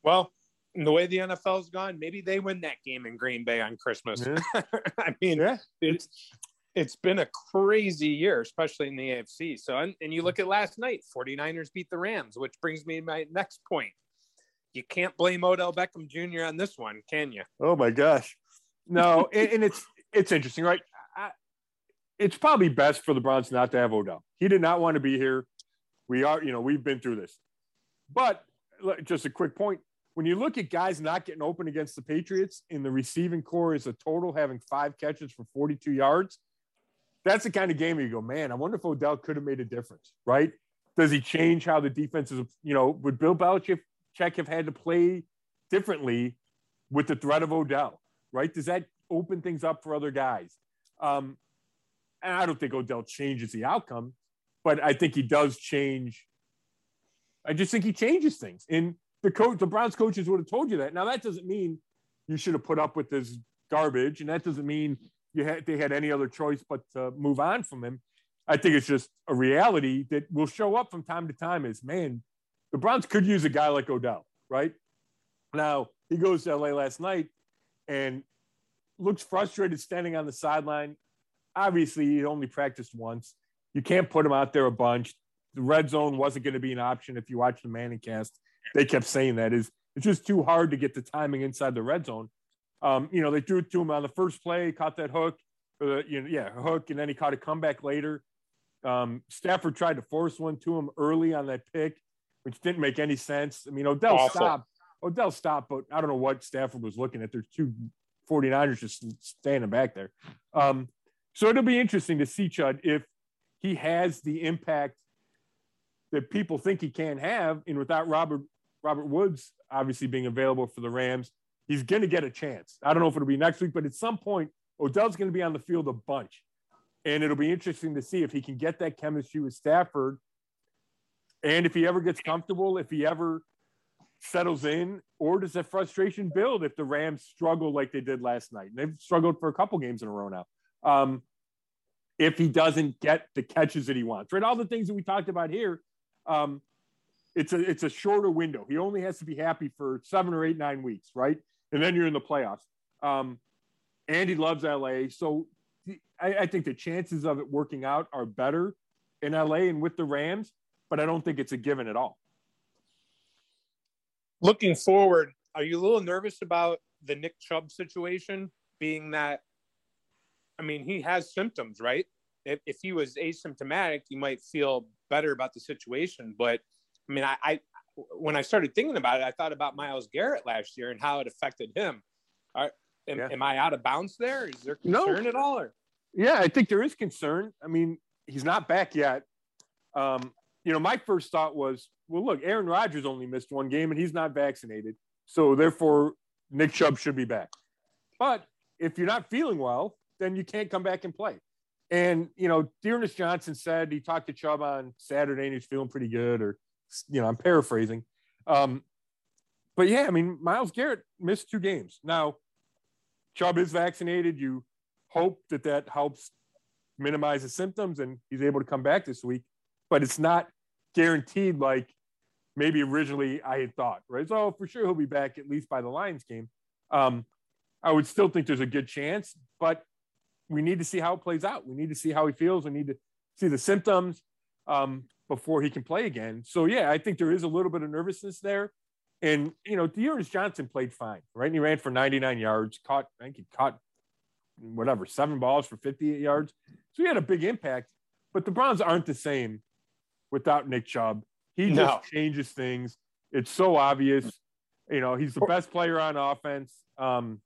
Well, the way the NFL's gone, maybe they win that game in Green Bay on Christmas. I mean, yeah. it's it's been a crazy year, especially in the AFC. So, and, and, you look at last night, 49ers beat the Rams, which brings me to my next point. You can't blame Odell Beckham Jr. on this one, can you? Oh my gosh. No, and, and, it's it's interesting, right? I, it's probably best for the Browns not to have Odell. He did not want to be here. We are, you know, we've been through this. But just a quick point when you look at guys not getting open against the Patriots in the receiving corps is a total having five catches for 42 yards. That's the kind of game where you go, man, I wonder if Odell could have made a difference, right? Does he change how the defense is, you know, would Bill Belichick have had to play differently with the threat of Odell, right? Does that open things up for other guys? Um, and I don't think Odell changes the outcome, but I think he does change. I just think he changes things. And the coach, the Browns coaches would have told you that. Now that doesn't mean you should have put up with this garbage, and that doesn't mean you had they had any other choice but to move on from him. I think it's just a reality that will show up from time to time. Is man, the Browns could use a guy like Odell, right? Now he goes to LA last night and looks frustrated standing on the sideline. Obviously, he only practiced once. You can't put him out there a bunch. The red zone wasn't going to be an option if you watch the ManningCast they kept saying that is it's just too hard to get the timing inside the red zone. Um, you know, they threw it to him on the first play, caught that hook, uh, you know, yeah, hook, and then he caught a comeback later. Um, Stafford tried to force one to him early on that pick, which didn't make any sense. I mean, Odell Awful. stopped. Odell stopped, but I don't know what Stafford was looking at. There's two 49ers just standing back there. Um, so it'll be interesting to see, Chud, if he has the impact that people think he can have, and without Robert Robert Woods obviously being available for the Rams, he's going to get a chance. I don't know if it'll be next week, but at some point, Odell's going to be on the field a bunch. And it'll be interesting to see if he can get that chemistry with Stafford And if he ever gets comfortable, if he ever settles in, or does that frustration build if the Rams struggle like they did last night? And they've struggled for a couple games in a row now. Um, if he doesn't get the catches that he wants, right? All the things that we talked about here, um, it's a it's a shorter window. He only has to be happy for seven or eight, nine weeks, right? And then you're in the playoffs. Um, Andy loves LA, so I, I think the chances of it working out are better in LA and with the Rams, but I don't think it's a given at all. Looking forward, are you a little nervous about the Nick Chubb situation? Being that, I mean, he has symptoms, right? If, if he was asymptomatic, you might feel better about the situation. But I mean, I, I when I started thinking about it, I thought about Myles Garrett last year and how it affected him. Are, am, yeah. am I out of bounds there? Is there concern no. at all? Or? Yeah, I think there is concern. I mean, he's not back yet. Um, you know, my first thought was, well, look, Aaron Rodgers only missed one game and he's not vaccinated. So therefore, Nick Chubb should be back. But if you're not feeling well, then you can't come back and play. And, you know, D'Ernest Johnson said he talked to Chubb on Saturday and he's feeling pretty good, or, you know, I'm paraphrasing. Um, but yeah, I mean, Myles Garrett missed two games. Now, Chubb is vaccinated. You hope that that helps minimize the symptoms and he's able to come back this week, but it's not guaranteed like maybe originally I had thought, right? So for sure he'll be back at least by the Lions game. Um, I would still think there's a good chance, but we need to see how it plays out. We need to see how he feels. We need to see the symptoms um, before he can play again. So yeah, I think there is a little bit of nervousness there. And you know, D'Ernest Johnson played fine, right? And he ran for 99 yards, caught I think he caught whatever seven balls for 58 yards. So he had a big impact. But the Browns aren't the same without Nick Chubb. He just no. changes things. It's so obvious. You know, he's the best player on offense. Um,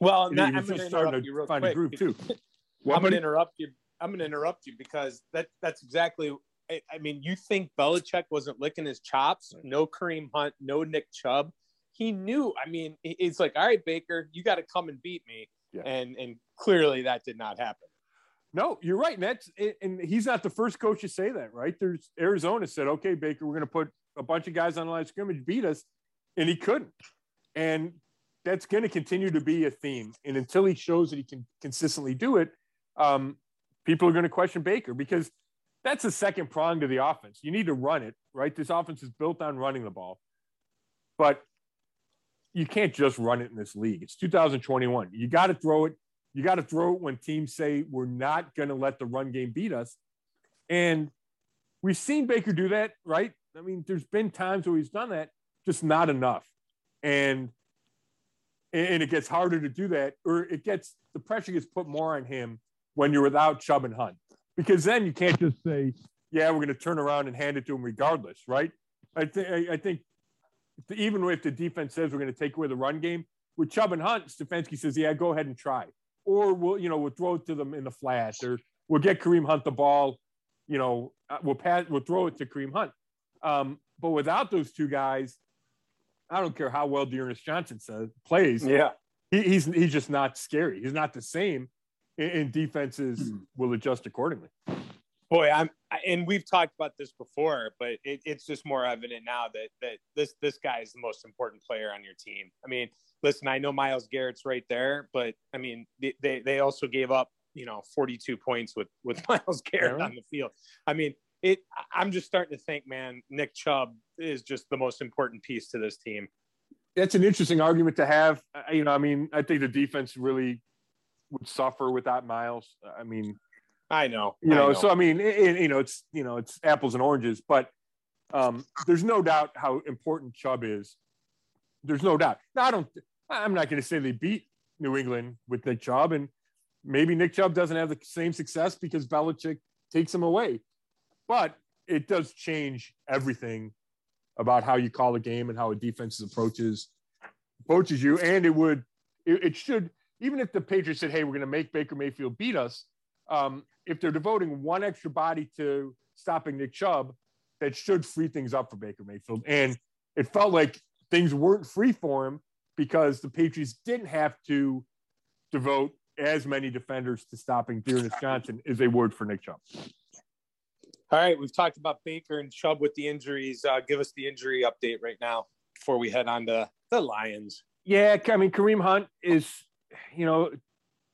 well, that, I'm going to interrupt you real quick. Group too. I'm going to interrupt you. I'm going to interrupt you because that that's exactly. I, I mean, you think Belichick wasn't licking his chops? No Kareem Hunt, no Nick Chubb. He knew. I mean, it's like, all right, Baker, you got to come and beat me. Yeah. And and clearly that did not happen. No, you're right. And that's and he's not the first coach to say that, right? There's Arizona said, okay, Baker, we're going to put a bunch of guys on the line of scrimmage, beat us, and he couldn't. And that's going to continue to be a theme. And until he shows that he can consistently do it, um, people are going to question Baker because that's the second prong to the offense. You need to run it, right? This offense is built on running the ball, but you can't just run it in this league. It's 2021. You got to throw it you got to throw it when teams say we're not going to let the run game beat us. And we've seen Baker do that, right? I mean, there's been times where he's done that, just not enough. And and it gets harder to do that, or it gets the pressure gets put more on him when you're without Chubb and Hunt, because then you can't just say, "Yeah, we're going to turn around and hand it to him regardless," right? I think I think even if the defense says we're going to take away the run game with Chubb and Hunt, Stefanski says, "Yeah, go ahead and try." Or we'll you know we'll throw it to them in the flat, or we'll get Kareem Hunt the ball. You know, uh, we'll pass, we'll throw it to Kareem Hunt. Um, but without those two guys, I don't care how well D'Ernest Johnson says plays. Yeah, he, he's he's just not scary. He's not the same, and, and defenses mm-hmm. will adjust accordingly. Boy, I'm, and we've talked about this before, but it, it's just more evident now that that this this guy is the most important player on your team. I mean, listen, I know Myles Garrett's right there, but I mean, they they also gave up you know 42 points with with Myles Garrett on the field. I mean, it. I'm just starting to think, man, Nick Chubb is just the most important piece to this team. That's an interesting argument to have. You know, I mean, I think the defense really would suffer without Myles. I mean, I know, you know, know. so I mean, it, you know, it's you know, it's apples and oranges, but um, there's no doubt how important Chubb is. There's no doubt. Now, I don't. I'm not going to say they beat New England with Nick Chubb, and maybe Nick Chubb doesn't have the same success because Belichick takes him away. But it does change everything about how you call a game and how a defense approaches approaches you. And it would, it, it should, even if the Patriots said, "Hey, we're going to make Baker Mayfield beat us," um, if they're devoting one extra body to stopping Nick Chubb, that should free things up for Baker Mayfield. And it felt like things weren't free for him because the Patriots didn't have to devote as many defenders to stopping D'Ernest Johnson as they would for Nick Chubb. All right, we've talked about Baker and Chubb with the injuries. Uh, give us the injury update right now before we head on to the Lions. Yeah, I mean Kareem Hunt is, you know,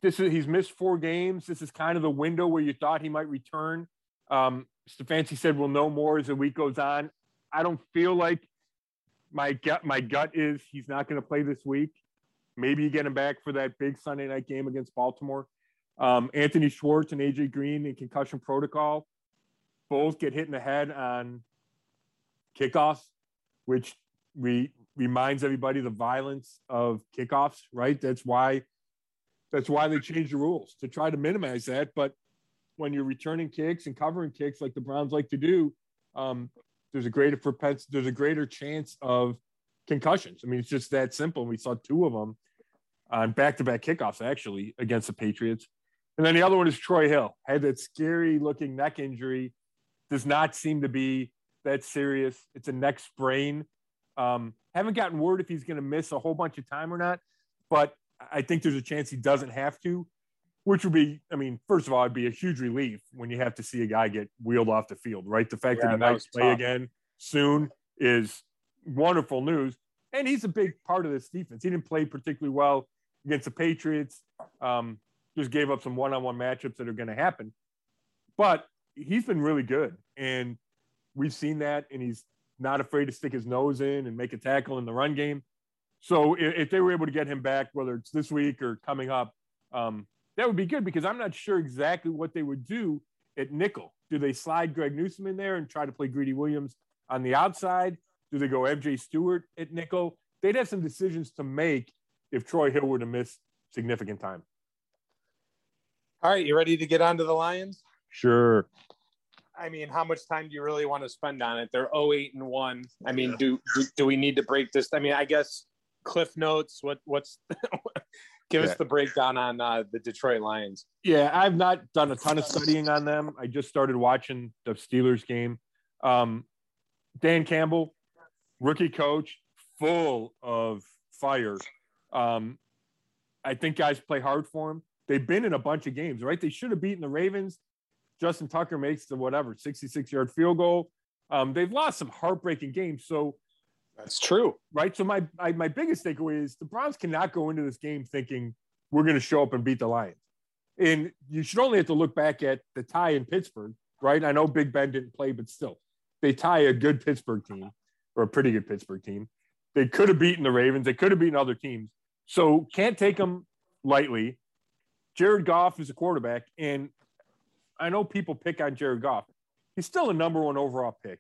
this is he's missed four games. This is kind of the window where you thought he might return. Um, Stefanski said we'll know more as the week goes on. I don't feel like my gut my gut is he's not going to play this week. Maybe you get him back for that big Sunday night game against Baltimore. Um, Anthony Schwartz and AJ Green in concussion protocol both get hit in the head on kickoffs, which re- reminds everybody the violence of kickoffs. Right? That's why that's why they changed the rules to try to minimize that. But when you're returning kicks and covering kicks like the Browns like to do, um, there's a greater propensity, there's a greater chance of concussions. I mean, it's just that simple. We saw two of them on back-to-back kickoffs actually against the Patriots. And then the other one is Troy Hill. Had that scary looking neck injury. Does not seem to be that serious. It's a neck sprain. Um, haven't gotten word if he's going to miss a whole bunch of time or not, but I think there's a chance he doesn't have to, which would be, I mean, first of all, it'd be a huge relief when you have to see a guy get wheeled off the field, right? The fact yeah, that he might play tough. again soon is wonderful news. And he's a big part of this defense. He didn't play particularly well against the Patriots. Um, just gave up some one-on-one matchups that are going to happen. But he's been really good, and we've seen that. And he's not afraid to stick his nose in and make a tackle in the run game. So if, if they were able to get him back, whether it's this week or coming up, um, that would be good because I'm not sure exactly what they would do at nickel. Do they slide Greg Newsome in there and try to play Greedy Williams on the outside? Do they go MJ Stewart at nickel? They'd have some decisions to make if Troy Hill were to miss significant time. All right, you ready to get on to the Lions? Sure. I mean, how much time do you really want to spend on it? They're 08 and 1. I mean, do, do, do we need to break this? I mean, I guess cliff notes, what what's give yeah. us the breakdown on uh, the Detroit Lions. Yeah, I've not done a ton of studying on them. I just started watching the Steelers game. Um, Dan Campbell, rookie coach, full of fire. Um, I think guys play hard for him they've been in a bunch of games, right? They should have beaten the Ravens. Justin Tucker makes the whatever 66 yard field goal. Um, they've lost some heartbreaking games. So that's true, right? So my I, my biggest takeaway is the Browns cannot go into this game thinking we're going to show up and beat the Lions. And you should only have to look back at the tie in Pittsburgh, right? I know Big Ben didn't play, but still, they tie a good Pittsburgh team or a pretty good Pittsburgh team. They could have beaten the Ravens. They could have beaten other teams. So can't take them lightly. Jared Goff is a quarterback, and I know people pick on Jared Goff. He's still a number one overall pick.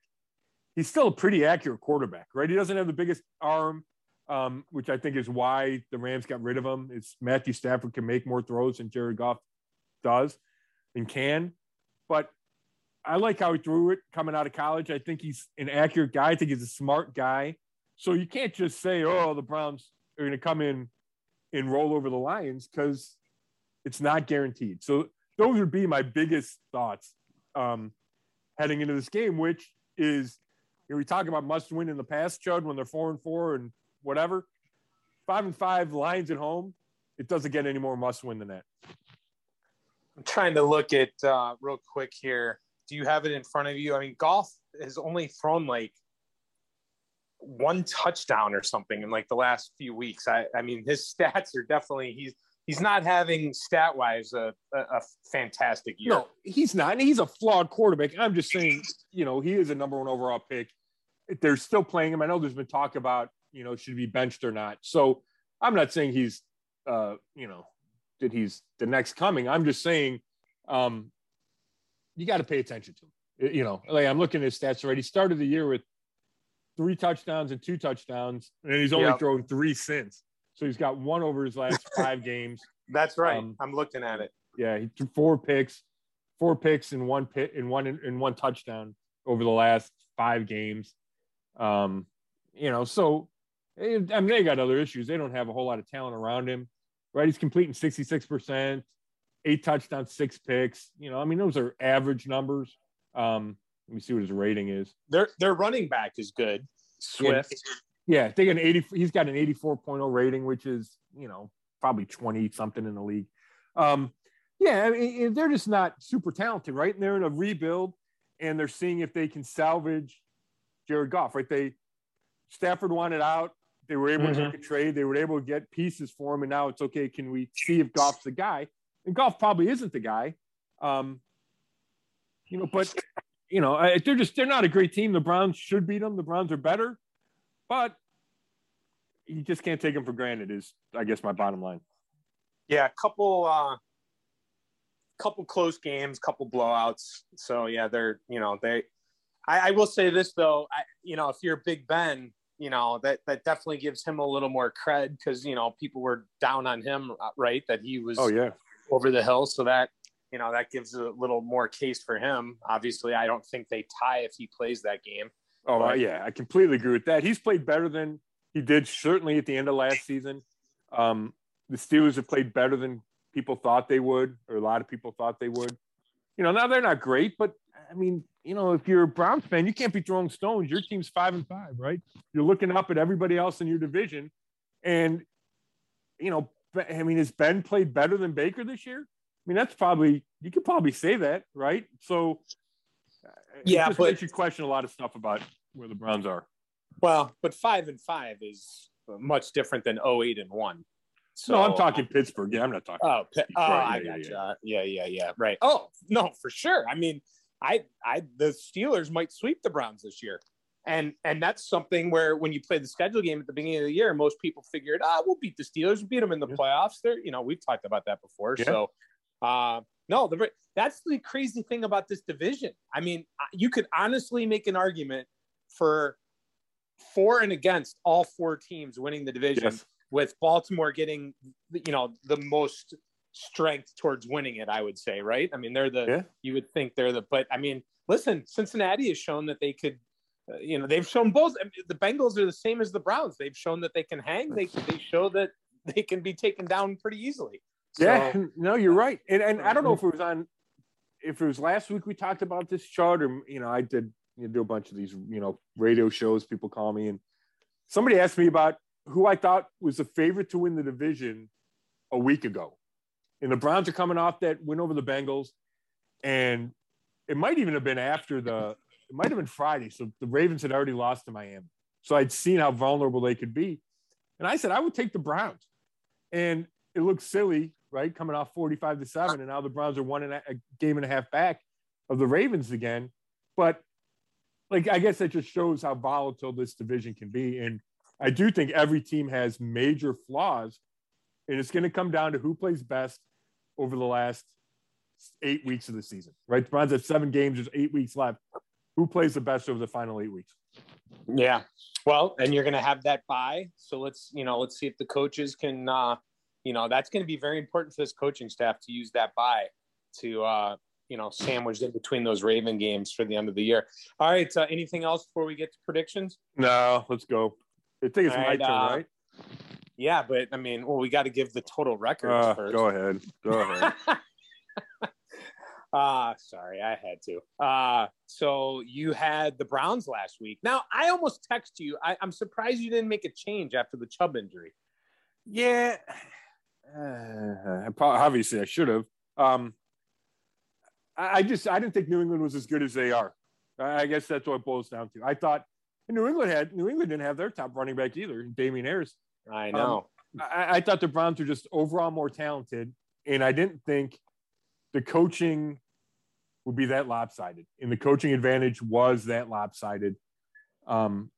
He's still a pretty accurate quarterback, right? He doesn't have the biggest arm, um, which I think is why the Rams got rid of him. It's Matthew Stafford can make more throws than Jared Goff does and can. But I like how he threw it coming out of college. I think he's an accurate guy. I think he's a smart guy. So you can't just say, oh, the Browns are going to come in and roll over the Lions because it's not guaranteed. So those would be my biggest thoughts um, heading into this game, which is know, we talk about must win in the past, Chud, when they're four and four and whatever. Five and five Lions at home. It doesn't get any more must win than that. I'm trying to look at uh, real quick here. Do you have it in front of you? I mean, Goff has only thrown like one touchdown or something in like the last few weeks. I, I mean, his stats are definitely he's he's not having stat wise a, a, a, fantastic year. No, he's not. And he's a flawed quarterback. I'm just saying, you know, he is a number one overall pick. They're still playing him. I know there's been talk about, you know, should he be benched or not. So I'm not saying he's, uh, you know, that he's the next coming. I'm just saying, um, you got to pay attention to him. You know, like I'm looking at his stats already. He started the year with three touchdowns and two touchdowns, and he's only yep. thrown three since. So he's got one over his last five games. That's right. Um, I'm looking at it. Yeah, he threw four picks, four picks in one pit in one in one touchdown over the last five games. Um, you know, so I mean they got other issues. They don't have a whole lot of talent around him, right? He's completing 66 percent, eight touchdowns, six picks. You know, I mean those are average numbers. Um, let me see what his rating is. Their their running back is good. Swift. Yeah, they got an 80. He's got an 84.0 rating, which is, you know, probably 20 something in the league. Um, yeah, I mean, they're just not super talented, right? And they're in a rebuild. and they're seeing if they can salvage Jared Goff. Right? They Stafford wanted out. They were able mm-hmm. to make a trade. They were able to get pieces for him, and now it's okay. Can we see if Goff's the guy? And Goff probably isn't the guy. Um, you know, but you know, they're just they're not a great team. The Browns should beat them. The Browns are better, but you just can't take them for granted. Is I guess my bottom line. Yeah, a couple, uh, couple close games, couple blowouts. So yeah, they're you know they. I, I will say this though, I, you know, if you're Big Ben, you know that that definitely gives him a little more cred because you know people were down on him, uh, right? That he was oh yeah over the hill, so that you know that gives a little more case for him. Obviously, I don't think they tie if he plays that game. Oh but, yeah, I completely agree with that. He's played better than he did certainly at the end of last season. Um, the Steelers have played better than people thought they would, or a lot of people thought they would. You know, now they're not great, but I mean, you know, if you're a Browns fan, you can't be throwing stones. Your team's five and five, right? You're looking up at everybody else in your division, and you know, I mean, has Ben played better than Baker this year? I mean, that's probably you could probably say that, right? So, uh, yeah, it but makes you question a lot of stuff about where the Browns are. Well, but five and five is much different than 08 and one. So, no, I'm talking Pittsburgh. Yeah, I'm not talking. Oh, oh, I got gotcha. Yeah, yeah, yeah, yeah. Right. Oh, no, for sure. I mean, I, I, the Steelers might sweep the Browns this year, and and that's something where when you play the schedule game at the beginning of the year, most people figured, ah, oh, we'll beat the Steelers, we'll beat them in the yeah. playoffs. There, you know, we've talked about that before. Yeah. So, uh, no, the that's the crazy thing about this division. I mean, you could honestly make an argument for for and against all four teams winning the division, yes. with Baltimore getting you know the most strength towards winning it. I would say, right? I mean, they're the yeah. you would think they're the, but I mean, listen, Cincinnati has shown that they could. Uh, you know, they've shown both. I mean, the Bengals are the same as the Browns. They've shown that they can hang. They they show that they can be taken down pretty easily. So, yeah, no, you're right. And and I don't know if it was on, if it was last week we talked about this chart, or you know, I did you know, do a bunch of these, you know, radio shows. People call me, and somebody asked me about who I thought was the favorite to win the division a week ago. And the Browns are coming off that win over the Bengals, and it might even have been after the. It might have been Friday, so the Ravens had already lost to Miami. So I'd seen how vulnerable they could be, and I said I would take the Browns. And it looks silly, right? Coming off forty-five to seven, and now the Browns are one and a, a game and a half back of the Ravens again. But like I guess that just shows how volatile this division can be. And I do think every team has major flaws, and it's going to come down to who plays best over the last eight weeks of the season. Right, the Browns have seven games. There's eight weeks left. Who plays the best over the final eight weeks? Yeah, well, and you're going to have that bye. So let's you know let's see if the coaches can. uh you know that's going to be very important for this coaching staff to use that bye to uh you know sandwiched in between those Raven games for the end of the year. All right, uh, anything else before we get to predictions? No, let's go. I think it's All my right, turn, uh, right? Yeah, but I mean, well, we got to give the total records uh, first. Go ahead. Go ahead. Ah, uh, sorry, I had to. Uh, so you had the Browns last week. Now, I almost text you. I, am surprised you didn't make a change after the Chubb injury. Yeah, uh, obviously I should have. Um, I just I didn't think New England was as good as they are. I guess that's what it boils down to. I thought New England had New England didn't have their top running back either, Damien Harris. I um, know. Um, I, I, thought the Browns were just overall more talented, and I didn't think the coaching would be that lopsided. And the coaching advantage was that lopsided. Um,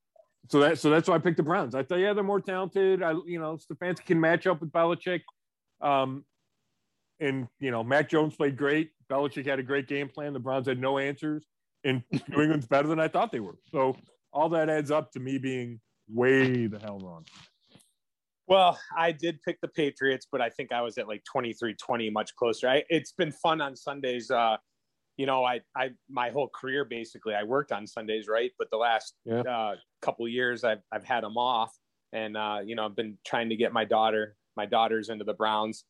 so that so that's why I picked the Browns. I thought, yeah, they're more talented. I you know Stefanski can match up with Belichick. Um, and you know, Mac Jones played great. Belichick had a great game plan. The Browns had no answers, and New England's better than I thought they were. So all that adds up to me being way the hell wrong. Well, I did pick the Patriots, but I think I was at like 23 20, much closer. I, it's been fun on Sundays. Uh, you know, I, I, my whole career basically, I worked on Sundays, right? But the last yeah. uh, couple years, I've, I've had them off, and uh, you know, I've been trying to get my daughter, my daughters into the Browns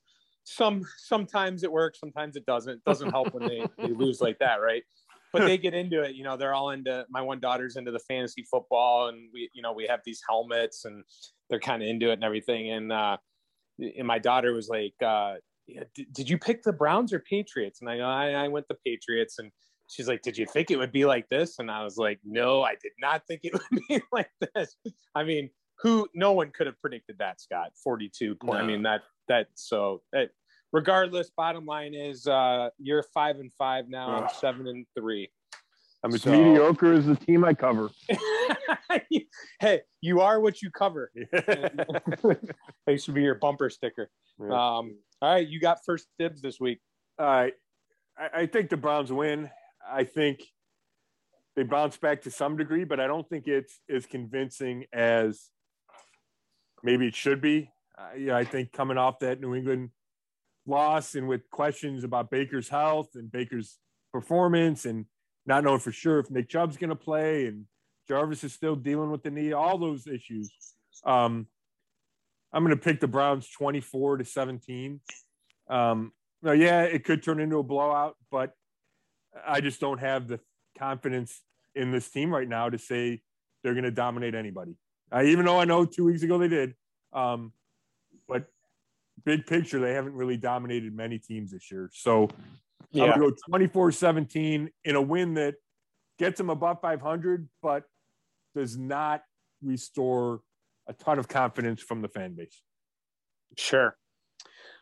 some sometimes it works, sometimes it doesn't. It doesn't help when they, they lose like that, right? But they get into it. You know, they're all into. My one daughter's into the fantasy football, and we, you know, we have these helmets, and they're kind of into it and everything. And uh, and my daughter was like, uh, yeah, did, "Did you pick the Browns or Patriots?" And I, I, I went the Patriots, and she's like, Did you think it would be like this? And I was like, No, I did not think it would be like this. I mean, who no one could have predicted that, Scott. 42 point. No. I mean, that that so that regardless, bottom line is uh you're five and five now, I'm seven and three. I'm as so, mediocre as the team I cover. hey, you are what you cover. Thanks should be your bumper sticker. Yeah. Um, all right, you got first dibs this week. All right. I, I think the Browns win. I think they bounce back to some degree, but I don't think it's as convincing as maybe it should be. Uh, yeah, I think coming off that New England loss and with questions about Baker's health and Baker's performance and not knowing for sure if Nick Chubb's going to play and Jarvis is still dealing with the knee, all those issues. Um, I'm going to pick the Browns 24 to 17. Um, no, yeah, it could turn into a blowout, but I just don't have the confidence in this team right now to say they're going to dominate anybody. Uh, even though I know two weeks ago they did, um, but big picture, they haven't really dominated many teams this year. So yeah. Going to go 24 17 in a win that gets them above 500, but does not restore a ton of confidence from the fan base. Sure.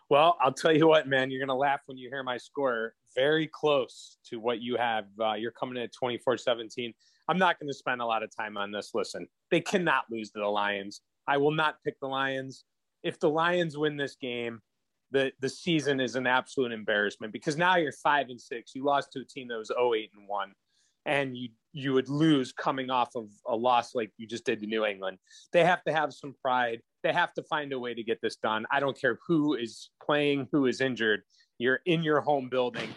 Well, I'll tell you what, man, you're going to laugh when you hear my score. Very close to what you have. Uh, you're coming in at 24 17. I'm not going to spend a lot of time on this. Listen, they cannot lose to the Lions. I will not pick the Lions. If the Lions win this game, the the season is an absolute embarrassment because now you're five and six. You lost to a team that was 08 and one, and you you would lose coming off of a loss like you just did to New England. They have to have some pride. They have to find a way to get this done. I don't care who is playing, who is injured. You're in your home building.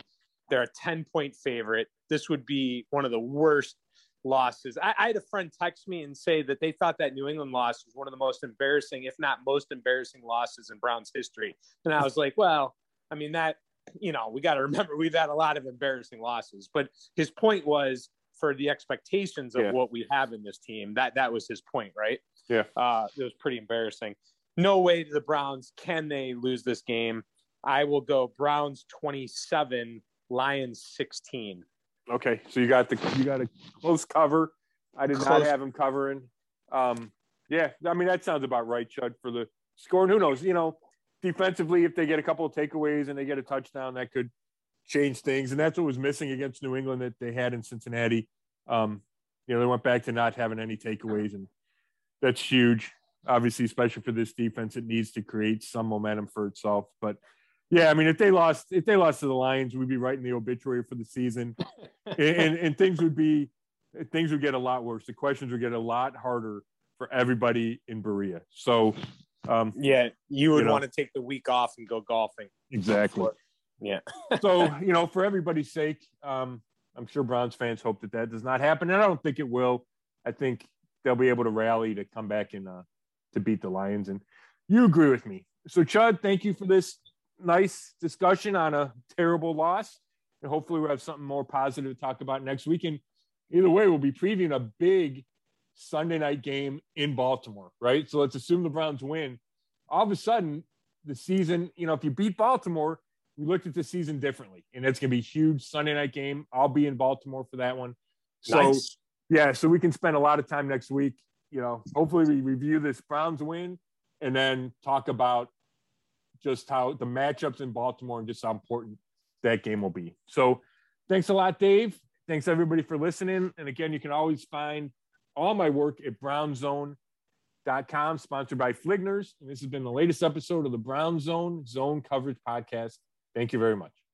They're a 10 point favorite. This would be one of the worst losses. I, I, had a friend text me and say that they thought that New England loss was one of the most embarrassing, if not most embarrassing losses in Browns history. And I was like, well, I mean, that, you know, we got to remember we've had a lot of embarrassing losses. But his point was for the expectations of yeah. what we have in this team, that that was his point, right? Yeah. Uh, it was pretty embarrassing. No way to the Browns can they lose this game. I will go Browns 27, Lions 16. Okay, so you got the you got a close cover. I did close. not have him covering. Um, yeah, I mean that sounds about right, Chud, for the score. And who knows? You know, defensively, if they get a couple of takeaways and they get a touchdown, that could change things. And that's what was missing against New England that they had in Cincinnati. Um, you know, they went back to not having any takeaways, and that's huge. Obviously, especially for this defense, it needs to create some momentum for itself. But yeah, I mean, if they lost, if they lost to the Lions, we'd be writing the obituary for the season, and, and, and things would be, things would get a lot worse. The questions would get a lot harder for everybody in Berea. So, um, yeah, you would you know, want to take the week off and go golfing. Exactly. Yeah. so you know, for everybody's sake, um, I'm sure Browns fans hope that that does not happen, and I don't think it will. I think they'll be able to rally to come back and uh, to beat the Lions. And you agree with me. So, Chud, thank you for this nice discussion on a terrible loss. And hopefully we'll have something more positive to talk about next week. And either way, we'll be previewing a big Sunday night game in Baltimore, right? So let's assume the Browns win. All of a sudden, the season, you know, if you beat Baltimore, we looked at the season differently. And it's going to be a huge Sunday night game. I'll be in Baltimore for that one. So, nice. yeah, so we can spend a lot of time next week. You know, hopefully we review this Browns win and then talk about just how the matchups in Baltimore and just how important that game will be. So thanks a lot, Dave. Thanks everybody for listening. And again, you can always find all my work at brownszone.com, sponsored by Fligners. And this has been the latest episode of the Brown Zone Zone Coverage Podcast. Thank you very much.